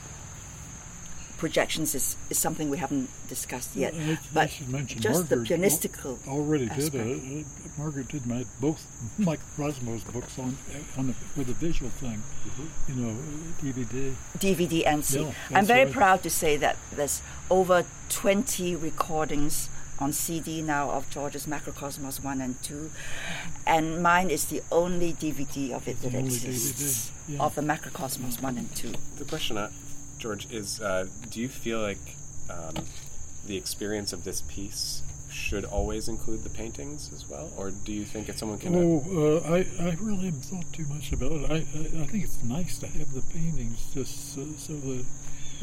projections is, is something we haven't discussed yet. I, I But should mention just the Margaret pianistical al- already did. aspect. Uh, uh, Margaret did my both Mike Rosmo's books on on the, with a visual thing. Mm-hmm. You know, uh, DVD. DVD and CD. Yeah, I'm very right. proud to say that there's over 20 recordings on CD now of George's Makrokosmos 1 and 2. And mine is the only DVD of it The that exists, DVD, yeah. of the Makrokosmos 1 and 2. The question, uh, George, is uh, do you feel like um, the experience of this piece should always include the paintings as well? Or do you think if someone can. uh, Oh, uh, I, I really haven't thought too much about it. I, I, I think it's nice to have the paintings just so, so that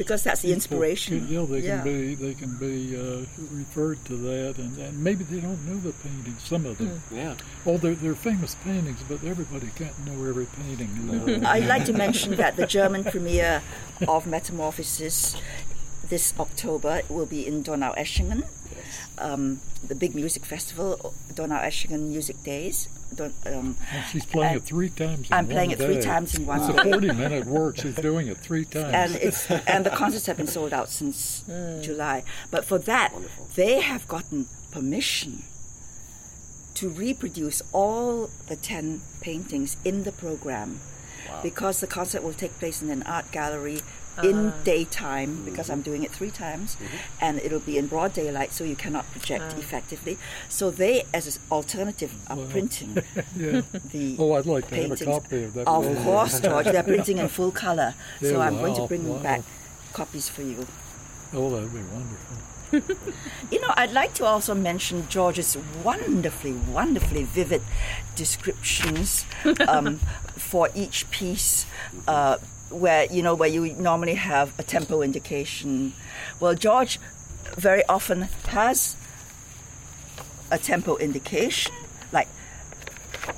Because that's the people inspiration. can- yeah, they Yeah. can be they can be uh, referred to that, and, and maybe they don't know the paintings. Some of them. yeah. Oh, they're, they're famous paintings, but everybody can't know every painting. You know? I'd like to mention that the German premiere of Metamorphosis this October will be in Donaueschingen. Um, the big music festival, Donaueschingen Music Days. Don, um, And she's playing it three times. In I'm playing one it three times in one It's a 40 minute work. She's doing it three times. and it's and the concerts have been sold out since July. But for that, they have gotten permission to reproduce all the ten paintings in the program, because the concert will take place in an art gallery in daytime because I'm doing it three times, and it'll be in broad daylight, so you cannot project effectively. So they, as an alternative, are printing yeah. the Oh, I'd like to have a copy of that. Of course, George. They're printing in full color. So Yeah, I'm going to bring wow. back copies for you. Oh, that'd be wonderful. You know, I'd like to also mention George's wonderfully, wonderfully vivid descriptions um, for each piece. Uh, where you know where you normally have a tempo indication. Well, George very often has a tempo indication, like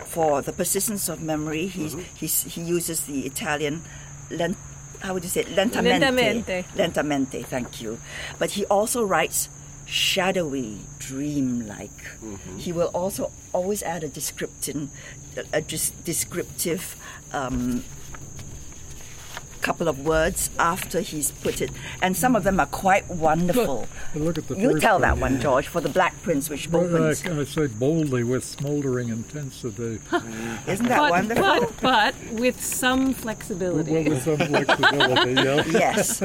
for the persistence of memory. He's, he's, he uses the Italian lent, how would you say it? lentamente. Lentamente. Lentamente, thank you. But he also writes shadowy, dream-like. He will also always add a descriptive, a dis- descriptive um, couple of words after he's put it, and some of them are quite wonderful. And look at the You tell one. that one, George, for the Black Prince, which Well, I, opens. I say boldly with smoldering intensity. Isn't that but, wonderful? but but with some well, flexibility. with some flexibility, yeah. yes.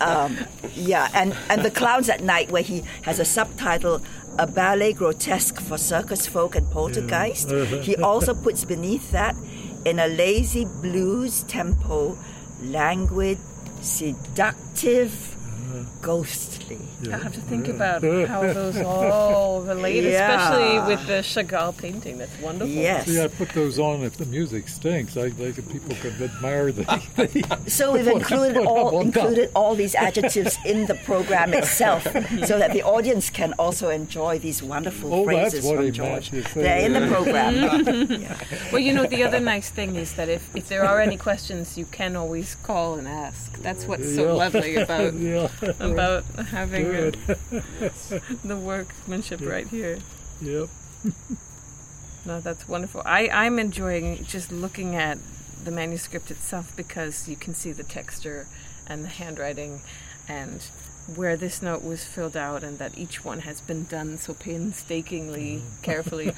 Um, yeah, and, and The Clowns at Night, where he has a subtitle, A Ballet Grotesque for Circus Folk and Poltergeist. He also puts beneath that, in a lazy blues tempo, languid, seductive, mm-hmm. Ghostly. I have to think about how those all relate, Yeah. especially with the Chagall painting. That's wonderful. Yes. See, I put those on if the music stinks. I, they could, people could admire the. So we've included all up on top. included all these adjectives in the program itself, so that the audience can also enjoy these wonderful Oh, that's phrases what from he George. meant, you say. They're in the program. Well, you know, the other nice thing is that if, if there are any questions, you can always call and ask. That's what's so Yeah. lovely about yeah, about having uh good. the workmanship right here. Yep. No, that's wonderful. I, I'm enjoying just looking at the manuscript itself because you can see the texture and the handwriting and where this note was filled out and that each one has been done so painstakingly, carefully.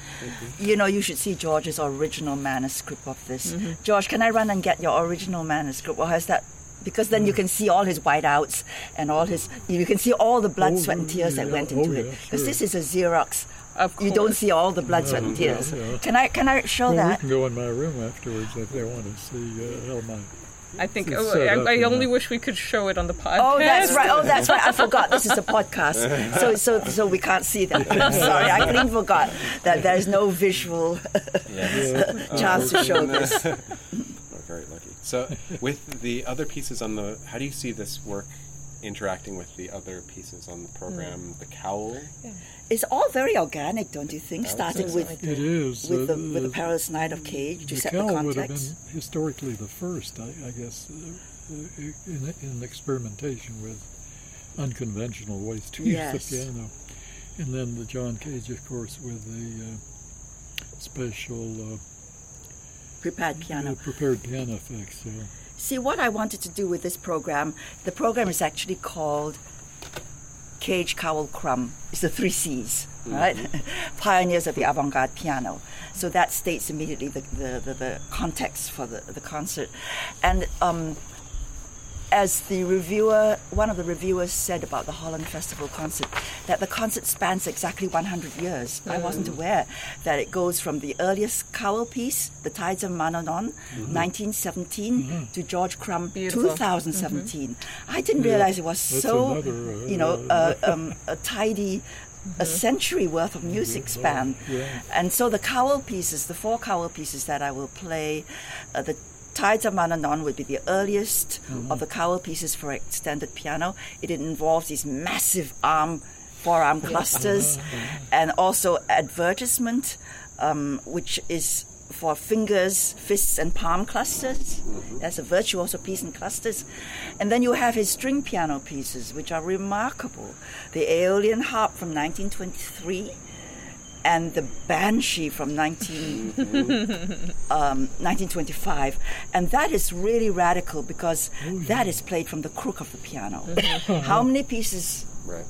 You know, you should see George's original manuscript of this. George, can I run and get your original manuscript? Or has that? Because then you can see all his whiteouts and all his. You can see all the blood, Oh, sweat, and tears that went into Oh, it. Because sure. this is a Xerox. Of You don't see all the blood, sweat, and tears. yeah. Can I? Can I show Well, we can go in my room afterwards if they want to see uh, how my. I think oh, I, I only that. wish we could show it on the podcast. Oh, that's right. Oh, that's right. I forgot. This is a podcast, so so so we can't see that. I'm sorry, I clean forgot that there's no visual Yes. chance to show this. We're very lucky. So, with the other pieces on the, how do you see this work interacting with the other pieces on the program? The Cowell. It's all very organic, don't you think? I would Starting say with It is. with the with the perilous night of Cage to the set the Cowell would have context. been historically the first, I, I guess, uh, uh, in, in experimentation with unconventional ways to Yes. use the piano. And then the John Cage, of course, with the uh, special uh, Prepared piano. uh, prepared piano effects. Yeah. See, what I wanted to do with this program, the program is actually called Cage Cowell Crumb. It's the three C's, right? Pioneers of the avant-garde piano. So that states immediately the, the, the, the context for the, the concert. And um, as the reviewer, one of the reviewers said about the Holland Festival concert, that the concert spans exactly 100 years. I wasn't aware that it goes from the earliest Cowell piece, The Tides of Manaunaun, 1917, to George Crumb, Beautiful. 2017. I didn't realize it was That's so, another, uh, you know, uh, um, a tidy. A century worth of music span, yeah. and so the Cowell pieces, the four Cowell pieces that I will play, uh, the Tides of Manaunaun would be the earliest of the Cowell pieces for extended piano. It involves these massive arm, four-arm clusters, uh-huh. Uh-huh. and also advertisement, um, which is for fingers, fists, and palm clusters. Uh-huh. That's a virtuoso piece in clusters. And then you have his string piano pieces, which are remarkable. The Aeolian Harp from 1923 and the Banshee from 19, um, 1925. And that is really radical because that is played from the crook of the piano. How many pieces Right.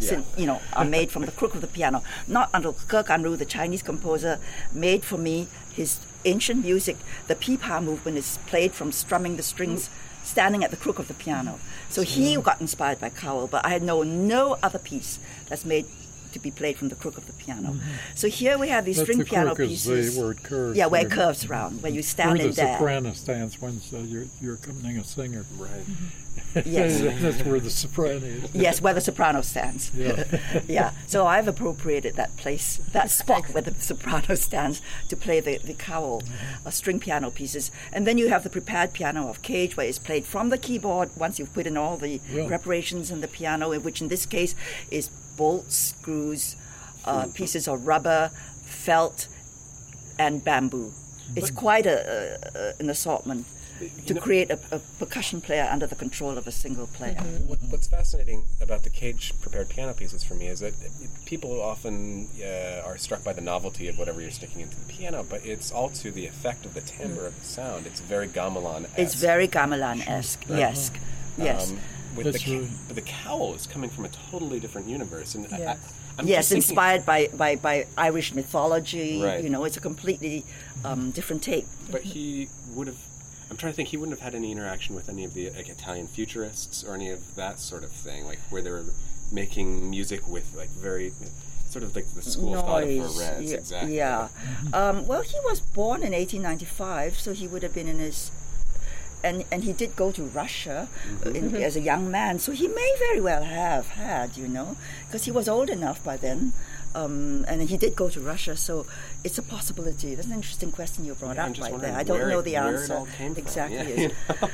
sin- you know, are made from the crook of the piano. Not until Ge Gan-ru, the Chinese composer, made for me his ancient music. The pipa movement is played from strumming the strings, standing at the crook of the piano. So he got inspired by Cowell, but I know no other piece that's made to be played from the crook of the piano. So here we have these That's string the piano crook is pieces. the word curves. yeah, where it curves around, where you stand Where in the there. soprano stands when uh, you're, you're accompanying a singer. Right. Yes. That's where the soprano is. Yes, where the soprano stands. Yeah. yeah. So I've appropriated that place, that spot where the soprano stands to play the, the Cowell uh, string piano pieces. And then you have the prepared piano of Cage, where it's played from the keyboard once you've put in all the Yeah. preparations in the piano, in which in this case is bolts, screws, uh, pieces of rubber, felt, and bamboo. It's quite a, a, an assortment to create a, a percussion player under the control of a single player. What, what's fascinating about the cage prepared piano pieces for me is that people often uh, are struck by the novelty of whatever you're sticking into the piano, but it's all to the effect of the timbre of the sound. It's very gamelan. It's very gamelan-esque. Yes, yes, Um, with the, That's ca- really- but the Cowell is coming from a totally different universe, and Yes. I, I'm yes. Inspired by, by, by Irish mythology. Right. You know, it's a completely um, different take. But he would have. I'm trying to think. He wouldn't have had any interaction with any of the like Italian futurists or any of that sort of thing, like where they were making music with like very sort of like the school of thought of Noise. Reds. Ye- Exactly. Yeah. Um, well, he was born in 1895, so he would have been in his. And, and he did go to Russia uh, in, mm-hmm. as a young man, so he may very well have had, you know, because he was old enough by then. Um, and he did go to Russia, so it's a possibility. That's an interesting question you brought Yeah, up right there. I don't know it- the answer all came from, exactly. yeah, is- you know?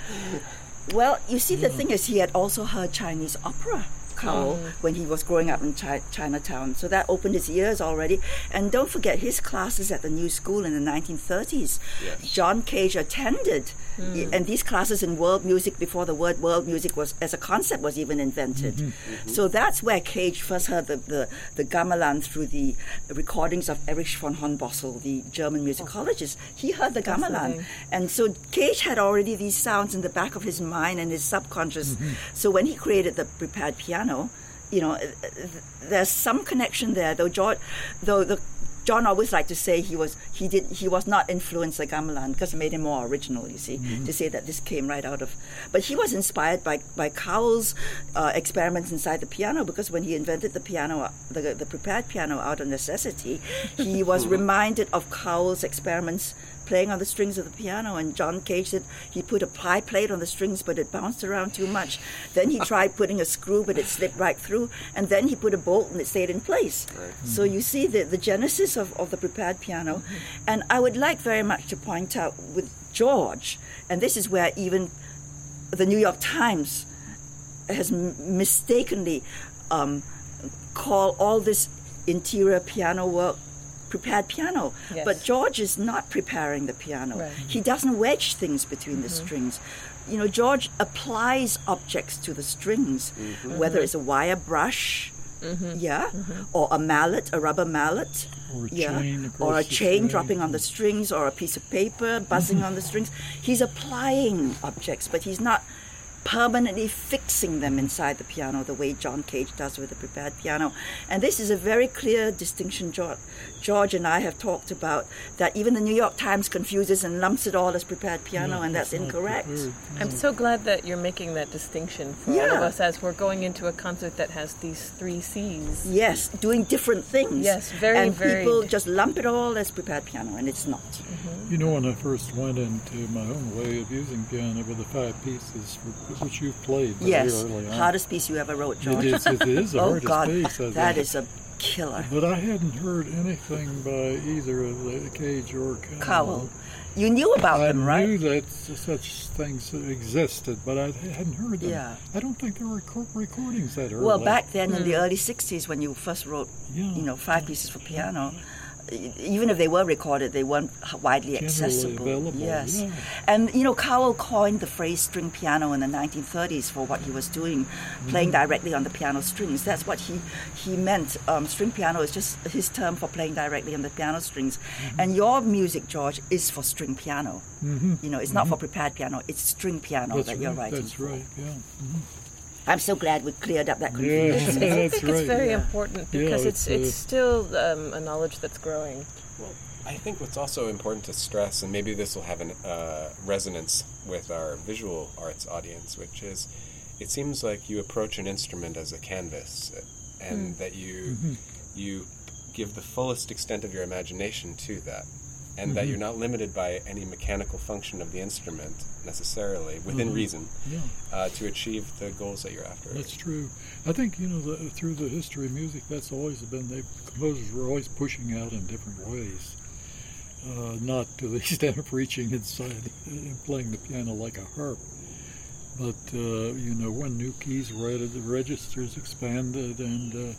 well, you see, the hmm. thing is, he had also heard Chinese opera. Cowell oh. when he was growing up in Chi- Chinatown, so that opened his ears already. And don't forget his classes at the New School in the 1930s. Yes. John Cage attended, y- and these classes in world music before the word world music was as a concept was even invented. Mm-hmm. So that's where Cage first heard the the, the gamelan through the recordings of Erich von Hornbostel, the German oh. musicologist. He heard the gamelan, and so Cage had already these sounds in the back of his mind and his subconscious. Mm-hmm. So when he created the prepared piano, you know, there's some connection there. Though George, though the John always liked to say he was he did he was not influenced by gamelan because it made him more original. You see, to say that this came right out of, but he was inspired by by Cowell's uh, experiments inside the piano because when he invented the piano, uh, the the prepared piano out of necessity, he was reminded of Cowell's experiments playing on the strings of the piano. And John Cage said he put a pie plate on the strings, but it bounced around too much. Then he tried putting a screw, but it slipped right through. And then he put a bolt, and it stayed in place. So you see the, the genesis of, of the prepared piano. And I would like very much to point out with George, and this is where even the New York Times has m- mistakenly um, called all this interior piano work prepared piano. Yes. But George is not preparing the piano. Right. He doesn't wedge things between the mm-hmm. strings. You know, George applies objects to the strings, mm-hmm. whether it's a wire brush, mm-hmm. yeah, or a mallet, a rubber mallet, Or a yeah, chain or a chain dropping on the strings, or a piece of paper buzzing on the strings. He's applying objects, but he's not permanently fixing them inside the piano the way John Cage does with the prepared piano. And this is a very clear distinction George, George and I have talked about that even the New York Times confuses and lumps it all as prepared mm, piano, and that's not incorrect. prepared. I'm so glad that you're making that distinction for all of us as we're going into a concert that has these three C's. Yes, doing different things. Yes, very, And very- people just lump it all as prepared piano, and it's not. Mm-hmm. You know, when I first went into my own way of using piano with the five pieces, for, which you played very Yes, early on. hardest piece you ever wrote, George. It is, it is the oh hardest God, piece. I that think. is a killer. But I hadn't heard anything by either of the Cage or Cowell. Cowell. You knew about I them, right? I knew that such things existed, but I hadn't heard them. Yeah. I don't think there were recordings that early. Well, back then in the hmm. early '60s, when you first wrote, Yeah. you know, five pieces for piano, even if they were recorded, they weren't widely accessible. available, yes, yeah. and you know, Cowell coined the phrase string piano in the 1930s for what he was doing, playing Mm-hmm. directly on the piano strings. That's what he he meant. Um, string piano is just his term for playing directly on the piano strings. Mm-hmm. And your music, George, is for string piano. Mhm. You know, it's not for prepared piano; it's string piano That's that right. you're writing. That's right. Yeah. I'm so glad we cleared up that Yeah, confusion. I that's think it's very Yeah. important Yeah, because it's it's, uh, it's still um, a knowledge that's growing. Well, I think what's also important to stress, and maybe this will have a uh, resonance with our visual arts audience, which is it seems like you approach an instrument as a canvas, and that you you give the fullest extent of your imagination to that, and that you're not limited by any mechanical function of the instrument necessarily, within reason, Yeah. uh, to achieve the goals that you're after. That's true. I think you know the, through the history of music, that's always been. They composers were always pushing out in different ways, uh, not to the extent of reaching inside and playing the piano like a harp. But uh, you know, when new keys were added, the registers expanded, and uh,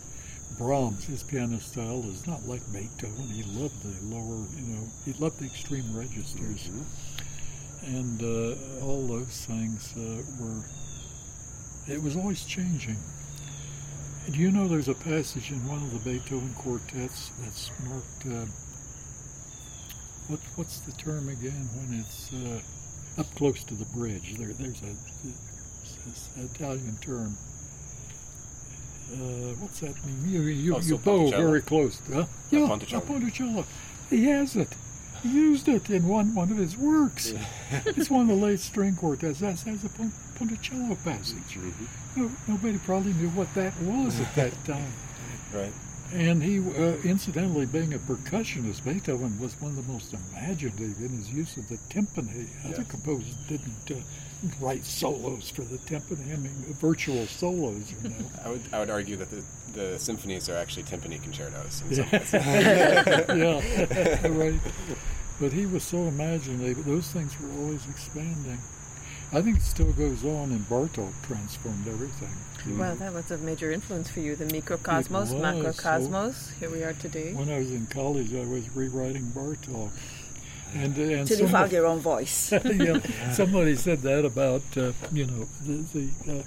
Brahms, his piano style is not like Beethoven. He loved the lower, you know, he loved the extreme registers, and uh, all those things uh, were it was always changing. Do you know there's a passage in one of the Beethoven quartets that's marked, uh, what, what's the term again when it's uh, up close to the bridge? There, there's a, this Italian term. Uh, what's that mean? You, you, Oh, you so bow very close. Huh? Yeah, Ponticello. Ponticello. He has it. He used it in one, one of his works. it's one of the late string quartets. That has a Pon- Ponticello passage. No, nobody probably knew what that was at that time. Right. And he, uh, incidentally, being a percussionist, Beethoven was one of the most imaginative in his use of the timpani. Other Yes. composers didn't uh, write solos for the timpani. I mean, virtual solos, you know. I would, I would argue that the, the symphonies are actually timpani concertos. In some ways. yeah, right. But he was so imaginative. Those things were always expanding. I think it still goes on, and Bartok transformed everything. Well, that was a major influence for you. The Mikrokosmos, It was, Makrokosmos. Here we are today. When I was in college, I was rewriting Bartok. And, and Till you found your own voice. yeah, somebody said that about uh, you know the the, uh,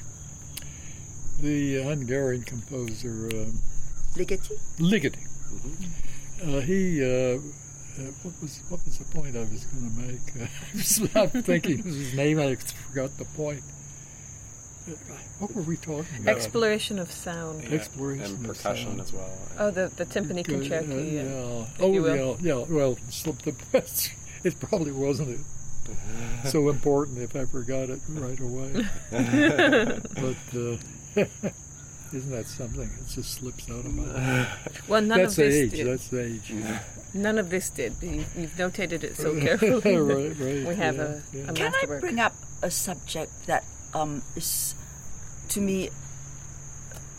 the Hungarian composer uh, Ligeti? Ligeti. Uh, he uh, uh, what was what was the point I was going to make? Uh, I'm thinking of his name. I forgot the point. What were we talking about? Exploration of sound. Yeah, Exploration and of percussion sound. as well. Oh, the, the timpani Uh, concerto. uh, yeah. yeah. Oh, you will. yeah, yeah. Well, slip the It probably wasn't it. so important if I forgot it right away. but uh, isn't that something? It just slips out of my mind. Well, none That's of the this age. did. That's the age. None of this did. You, you've notated it so carefully. right, right. we have yeah, a, yeah. a Can I bring up a subject that um, is, to me,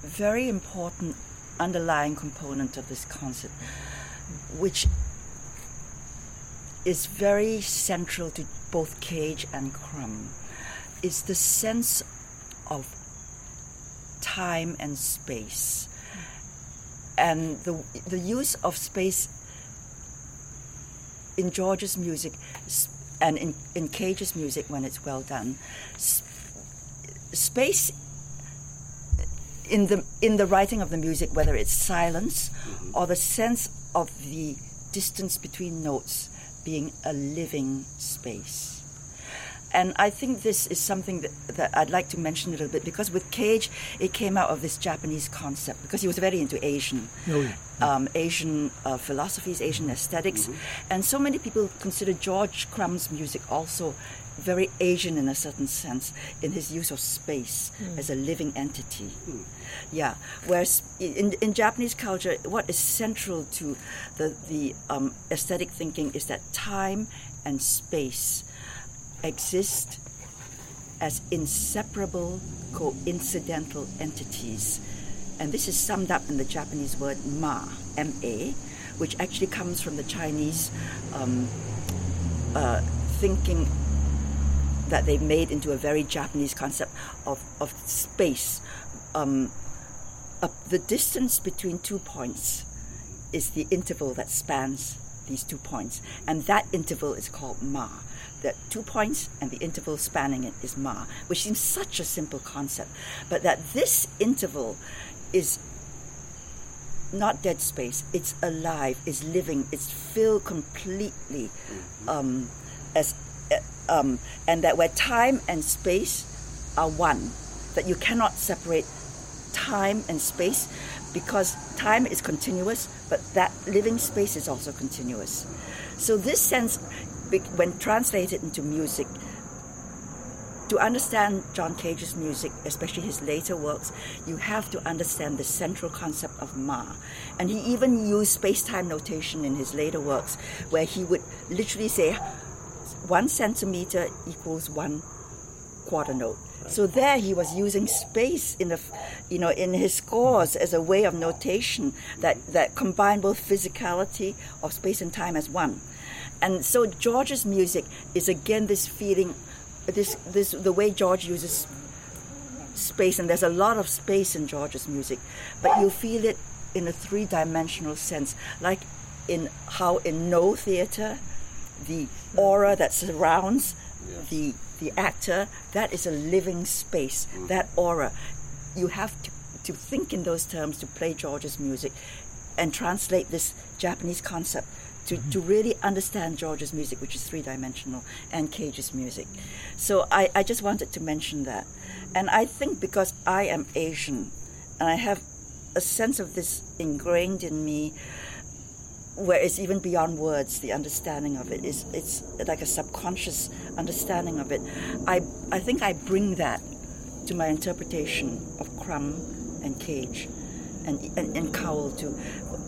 very important underlying component of this concert, which is very central to both Cage and Crumb, is the sense of time and space, and the the use of space in George's music and in, in Cage's music when it's well done. Space in the in the writing of the music, whether it's silence or the sense of the distance between notes being a living space. And I think this is something that, that I'd like to mention a little bit because with Cage, it came out of this Japanese concept because he was very into Asian Oh, yeah. um, Asian uh, philosophies, Asian esthetics and so many people consider George Crumb's music also very Asian in a certain sense in his use of space as a living entity. Yeah, whereas in, in Japanese culture, what is central to the, the um, aesthetic thinking is that time and space exist as inseparable coincidental entities. And this is summed up in the Japanese word ma, M-A, which actually comes from the Chinese um, uh, thinking that they made into a very Japanese concept of, of space. Um, uh, the distance between two points is the interval that spans these two points, and that interval is called ma. That two points and the interval spanning it is ma, which seems such a simple concept, but that this interval is not dead space. It's alive. It's living. It's filled completely, um, as um, and that where time and space are one, that you cannot separate time and space because time is continuous, but that living space is also continuous. So this sense, when translated into music, to understand John Cage's music, especially his later works, you have to understand the central concept of Ma. And he even used space time notation in his later works, where he would literally say one centimeter equals one quarter note. So there he was using space in the, you know, in his scores as a way of notation that, that combined both physicality of space and time as one. And so George's music is again this feeling this this the way George uses space, and there's a lot of space in George's music, but you feel it in a three-dimensional sense, like in how in Noh theater, the aura that surrounds Yes. the the actor that is a living space. Mm. That aura, you have to to think in those terms to play George's music, and translate this Japanese concept to, mm-hmm. to really understand George's music, which is three dimensional, and Cage's music. So I, I just wanted to mention that. And I think because I am Asian and I have a sense of this ingrained in me where it's even beyond words, the understanding of it is it's like a subconscious understanding of it. I I think I bring that to my interpretation of Crumb and Cage and and, and Cowell too.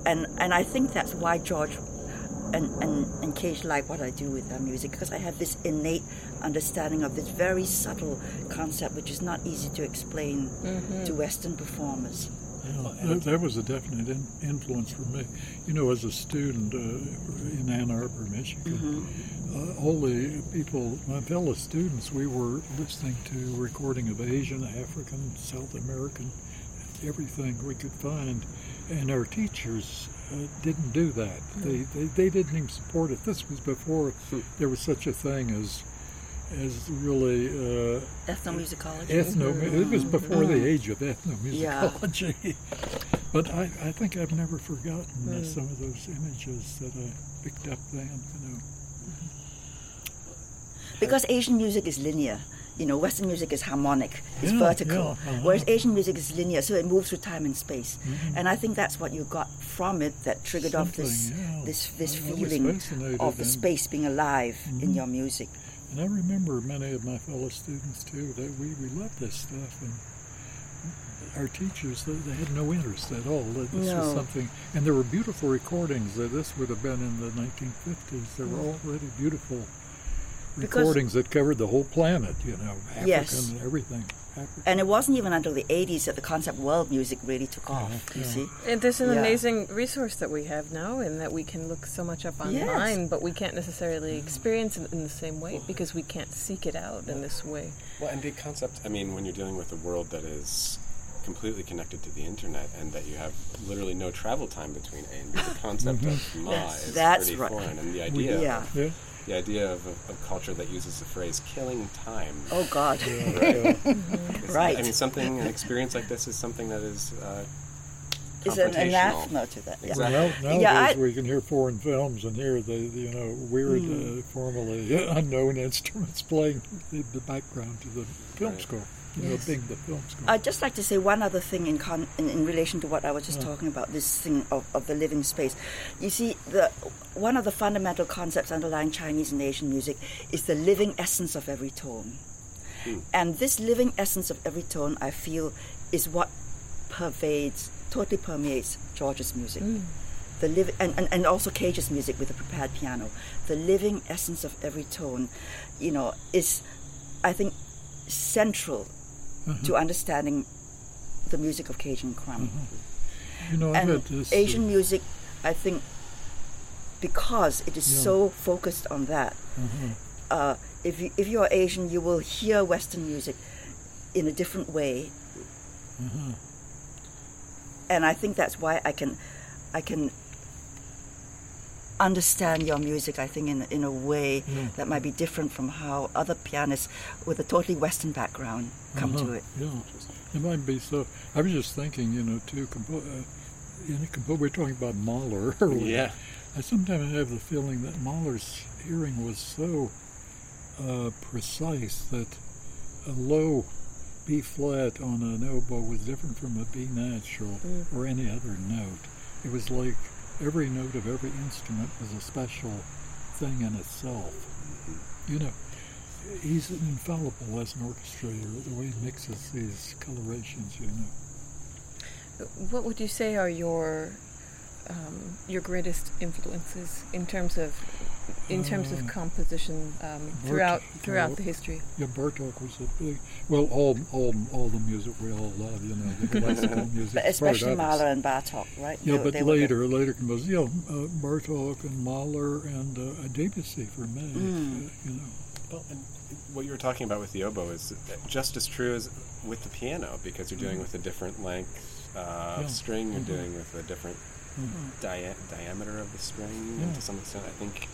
And and I think that's why George and, and, and Cage like what I do with their music because I have this innate understanding of this very subtle concept which is not easy to explain mm-hmm. to Western performers. Yeah, that, that was a definite in, influence for me. You know, as a student uh, in Ann Arbor, Michigan, uh, all the people, my fellow students, we were listening to recording of Asian, African, South American, everything we could find, and our teachers uh, didn't do that. They, they they didn't even support it. This was before there was such a thing as as really. Uh, Ethnomusicology. Ethno, it was before the age of ethnomusicology. Yeah. but I, I think I've never forgotten uh, some of those images that I picked up then. You know, Because Asian music is linear. You know, Western music is harmonic, it's Yeah, vertical. yeah, uh-huh. Mm-hmm. Whereas Asian music is linear, so it moves through time and space. And I think that's what you got from it that triggered off this this this I- feeling of the space being alive Mm-hmm. in your music. And I remember many of my fellow students too. That we we loved this stuff, and our teachers they, they had no interest at all. That this was something, and there were beautiful recordings. That this would have been in the 1950s. There were mm. already beautiful Because- recordings that covered the whole planet. You know, Africa Yes. and everything. African. And it wasn't even until the 80s that the concept world music really took off, you see. And there's an Yeah. amazing resource that we have now, in that we can look so much up online, but we can't necessarily experience it in the same way because we can't seek it out in this way. Well, and the concept, I mean, when you're dealing with a world that is completely connected to the internet and that you have literally no travel time between A and B, the concept mm-hmm. of Ma Yes, is that's pretty right. foreign. And the idea, Yeah. of, yeah. The idea of a, of culture that uses the phrase killing time. Oh, God. Right. Right. I mean, something, an experience like this is something that is uh, It's an confrontational. anathema to that. Yeah. Exactly. Now, nowadays Yeah, I- we can hear foreign films and hear the, the, you know weird, Hmm. uh, formerly unknown instruments playing the, the background to the film Right. score. You know, being the film score. I'd just like to say one other thing in, con- in, in relation to what I was just talking about, this thing of, of the living space. You see, the, one of the fundamental concepts underlying Chinese and Asian music is the living essence of every tone. And this living essence of every tone, I feel, is what pervades, totally permeates George's music. The liv- and, and, and also Cage's music with the prepared piano. The living essence of every tone, you know, is, I think, central to understanding the music of and Crumb. you know, And uh, Asian music, I think, because it is Yeah. so focused on that, uh, if, you, if you are Asian, you will hear Western music in a different way. And I think that's why I can, I can understand your music, I think, in, in a way Yeah. that might be different from how other pianists with a totally Western background come to Uh-huh, it. Yeah, it might be so. I was just thinking, you know, too. Compo- uh, in a compo- we were talking about Mahler earlier. Yeah. I sometimes have the feeling that Mahler's hearing was so uh, precise that a low B flat on an oboe was different from a B natural or any other note. It was like every note of every instrument is a special thing in itself. You know, he's infallible as an orchestrator, the way he mixes these colorations, you know. What would you say are your um, your greatest influences in terms of in terms of Uh, composition um, throughout throughout uh, the history? Yeah, Bartok was a big, well, all, all, all the music we all love, you know, the classical music. But especially. Mahler and Bartok, right? Yeah, They- but they were the- later, later composers, yeah, uh, Bartok and Mahler and uh, Debussy for me, Mm. uh, you know. Well, and what you were talking about with the oboe is just as true as with the piano because you're dealing with a different length uh, Yeah. of string. You're Mhm. dealing with a different dia- diameter of the string Yeah. to some extent. I think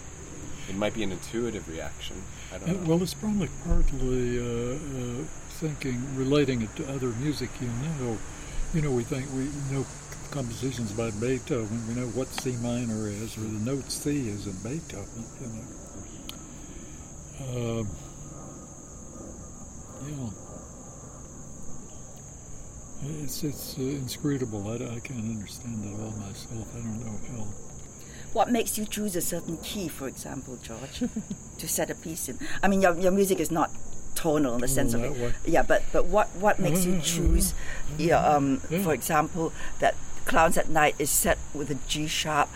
it might be an intuitive reaction. I don't Uh, know. well, it's probably partly uh, uh, thinking, relating it to other music you know. You know, we think we know compositions by Beethoven. We know what C minor is, or the note C is in Beethoven. You know. Um, yeah. It's it's uh, inscrutable. I, I can't understand it all myself. I don't know how. What makes you choose a certain key, for example, George, to set a piece in? I mean, your, your music is not tonal in the sense of that it. Yeah, but but what what makes you choose? Yeah, um, Yeah. for example, that Clowns at Night is set with a G sharp,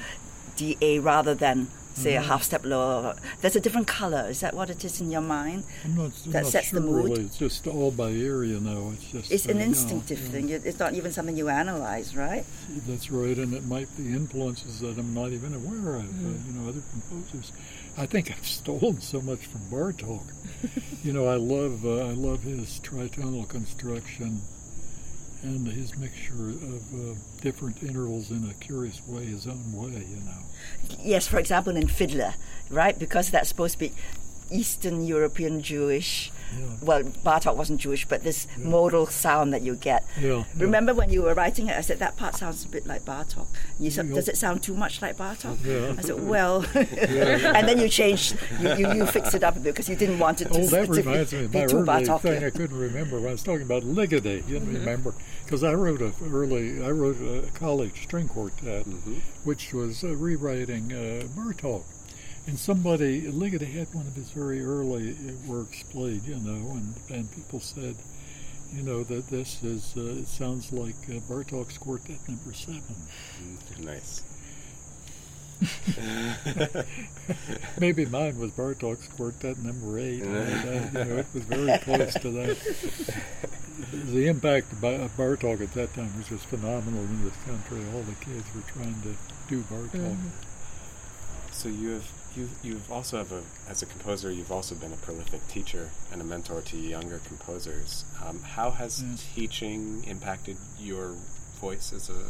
D A rather than say Mm-hmm. a half step lower. There's a different color. Is that what it is in your mind? I'm not, I'm That not sets the mood. really. It's just all by ear, you know. It's just It's an uh, yeah, instinctive thing. It- It's not even something you analyze, right? That's right, and it might be influences that I'm not even aware of. Uh, you know, other composers. I think I've stolen so much from Bartok. you know, I love uh, I love his tritonal construction and his mixture of uh, different intervals in a curious way, his own way. You know. Yes, for example, in Fiddler, right? Because that's supposed to be Eastern European Jewish. Yeah. Well, Bartok wasn't Jewish, but this modal sound that you get. Yeah. yeah. Remember when you were writing it, I said that part sounds a bit like Bartok. You said, does it sound too much like Bartok? Yeah. I said, well, and then you changed, you, you, you fixed it up a bit because you didn't want it to, Oh, that reminds me my early Bartok. thing. I couldn't remember when I was talking about Ligeti. You Mm-hmm. remember? Because I wrote a early, I wrote a college string quartet, which was uh, rewriting uh, Bartok. And somebody, Ligeti had one of his very early uh, works played, you know, and, and people said, you know, that this is, uh, it sounds like uh, Bartok's Quartet number seven. Mm, nice. Maybe mine was Bartok's Quartet number eight. and, uh, you know, it was very close to that. The impact of of Bartok at that time was just phenomenal in this country. All the kids were trying to do Bartok. So you have you you've also have a as a composer you've also been a prolific teacher and a mentor to younger composers. Um, how has Yes. teaching impacted your voice as a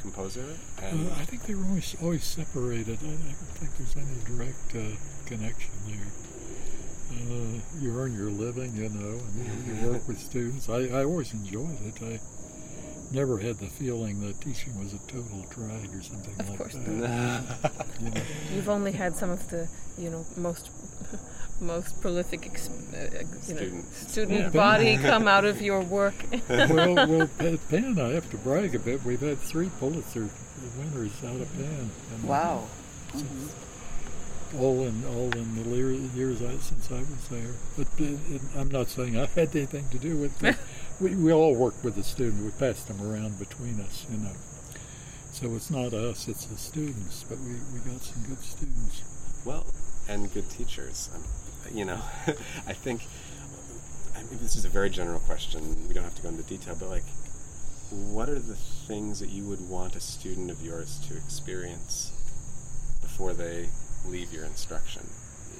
composer? And Uh, I think they were always always separated. I, I don't think there's any direct uh, connection there. Uh, you earn your living, you know, and you, you work with students. I, I always enjoyed it. I never had the feeling that teaching was a total drag or something Of like course that. You know. You've only had some of the, you know, most most prolific ex- uh, you know, Student. student Yeah. body come out of your work. well, well, at Penn, I have to brag a bit. We've had three Pulitzer winners out of Penn. And uh, Wow. Mm-hmm. All in all in the lear- years I, since I was there. But it, it, I'm not saying I had anything to do with it. we, we all work with the student. We pass them around between us, you know. So it's not us, it's the students. But we, we got some good students. well, and good teachers. Um, you know, I think I mean, this is a very general question. We don't have to go into detail, but like, what are the things that you would want a student of yours to experience before they leave your instruction?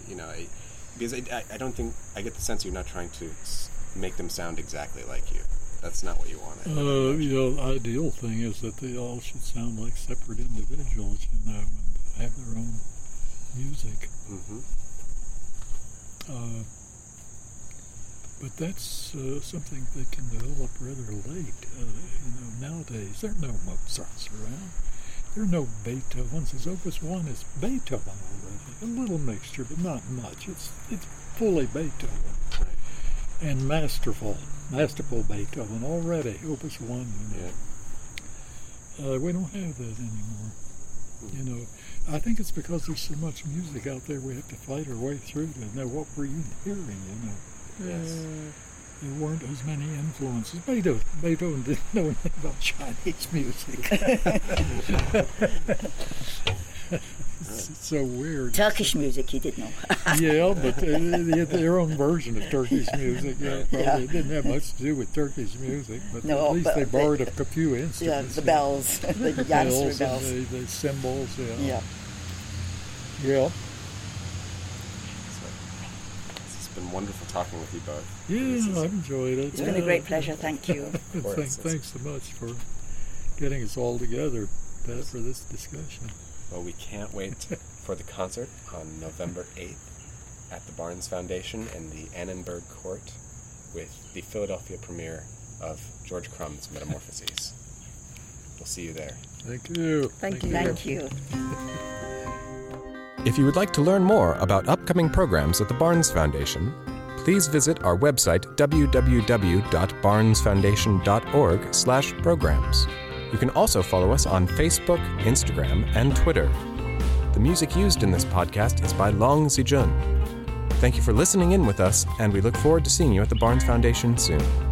You know, I, because I, I, don't think I get the sense you're not trying to make them sound exactly like you. That's not what you want. Uh, you know, the ideal thing is that they all should sound like separate individuals, you know, and have their own music. hmm Uh, but that's uh, something that can develop rather late. Uh, you know, nowadays there are no Mozarts around. There are no Beethovens. His Opus One is Beethoven already. A little mixture, but not much. It's it's fully Beethoven and masterful, masterful Beethoven already. Opus One. You know. Yeah. Uh, we don't have that anymore. You know, I think it's because there's so much music out there. We have to fight our way through to know what we're even hearing. You know. Yes. There weren't as many influences. Beethoven, Beethoven didn't know anything about Chinese music. it's, it's so weird. Turkish music, you didn't know. Yeah, but uh, they had their own version of Turkish music. Yeah, probably Yeah. it didn't have much to do with Turkish music, but No, at least but they they- borrowed a few instruments. yeah, instruments. the bells, the bells Janissary and bells. the, the cymbals. Yeah. Yeah. Yeah. It's been wonderful talking with you both. Yeah, I've enjoyed it. It's been a great pleasure. Thank you. Of course, Thanks, so much for getting us all together for this discussion. Well, we can't wait for the concert on November 8th at the Barnes Foundation in the Annenberg Court with the Philadelphia premiere of George Crumb's Metamorphoses. We'll see you there. Thank you. Thank you. Thank you. If you would like to learn more about upcoming programs at the Barnes Foundation, please visit our website www.barnesfoundation.org/programs. You can also follow us on Facebook, Instagram, and Twitter. The music used in this podcast is by Long Zijun. Thank you for listening in with us, and we look forward to seeing you at the Barnes Foundation soon.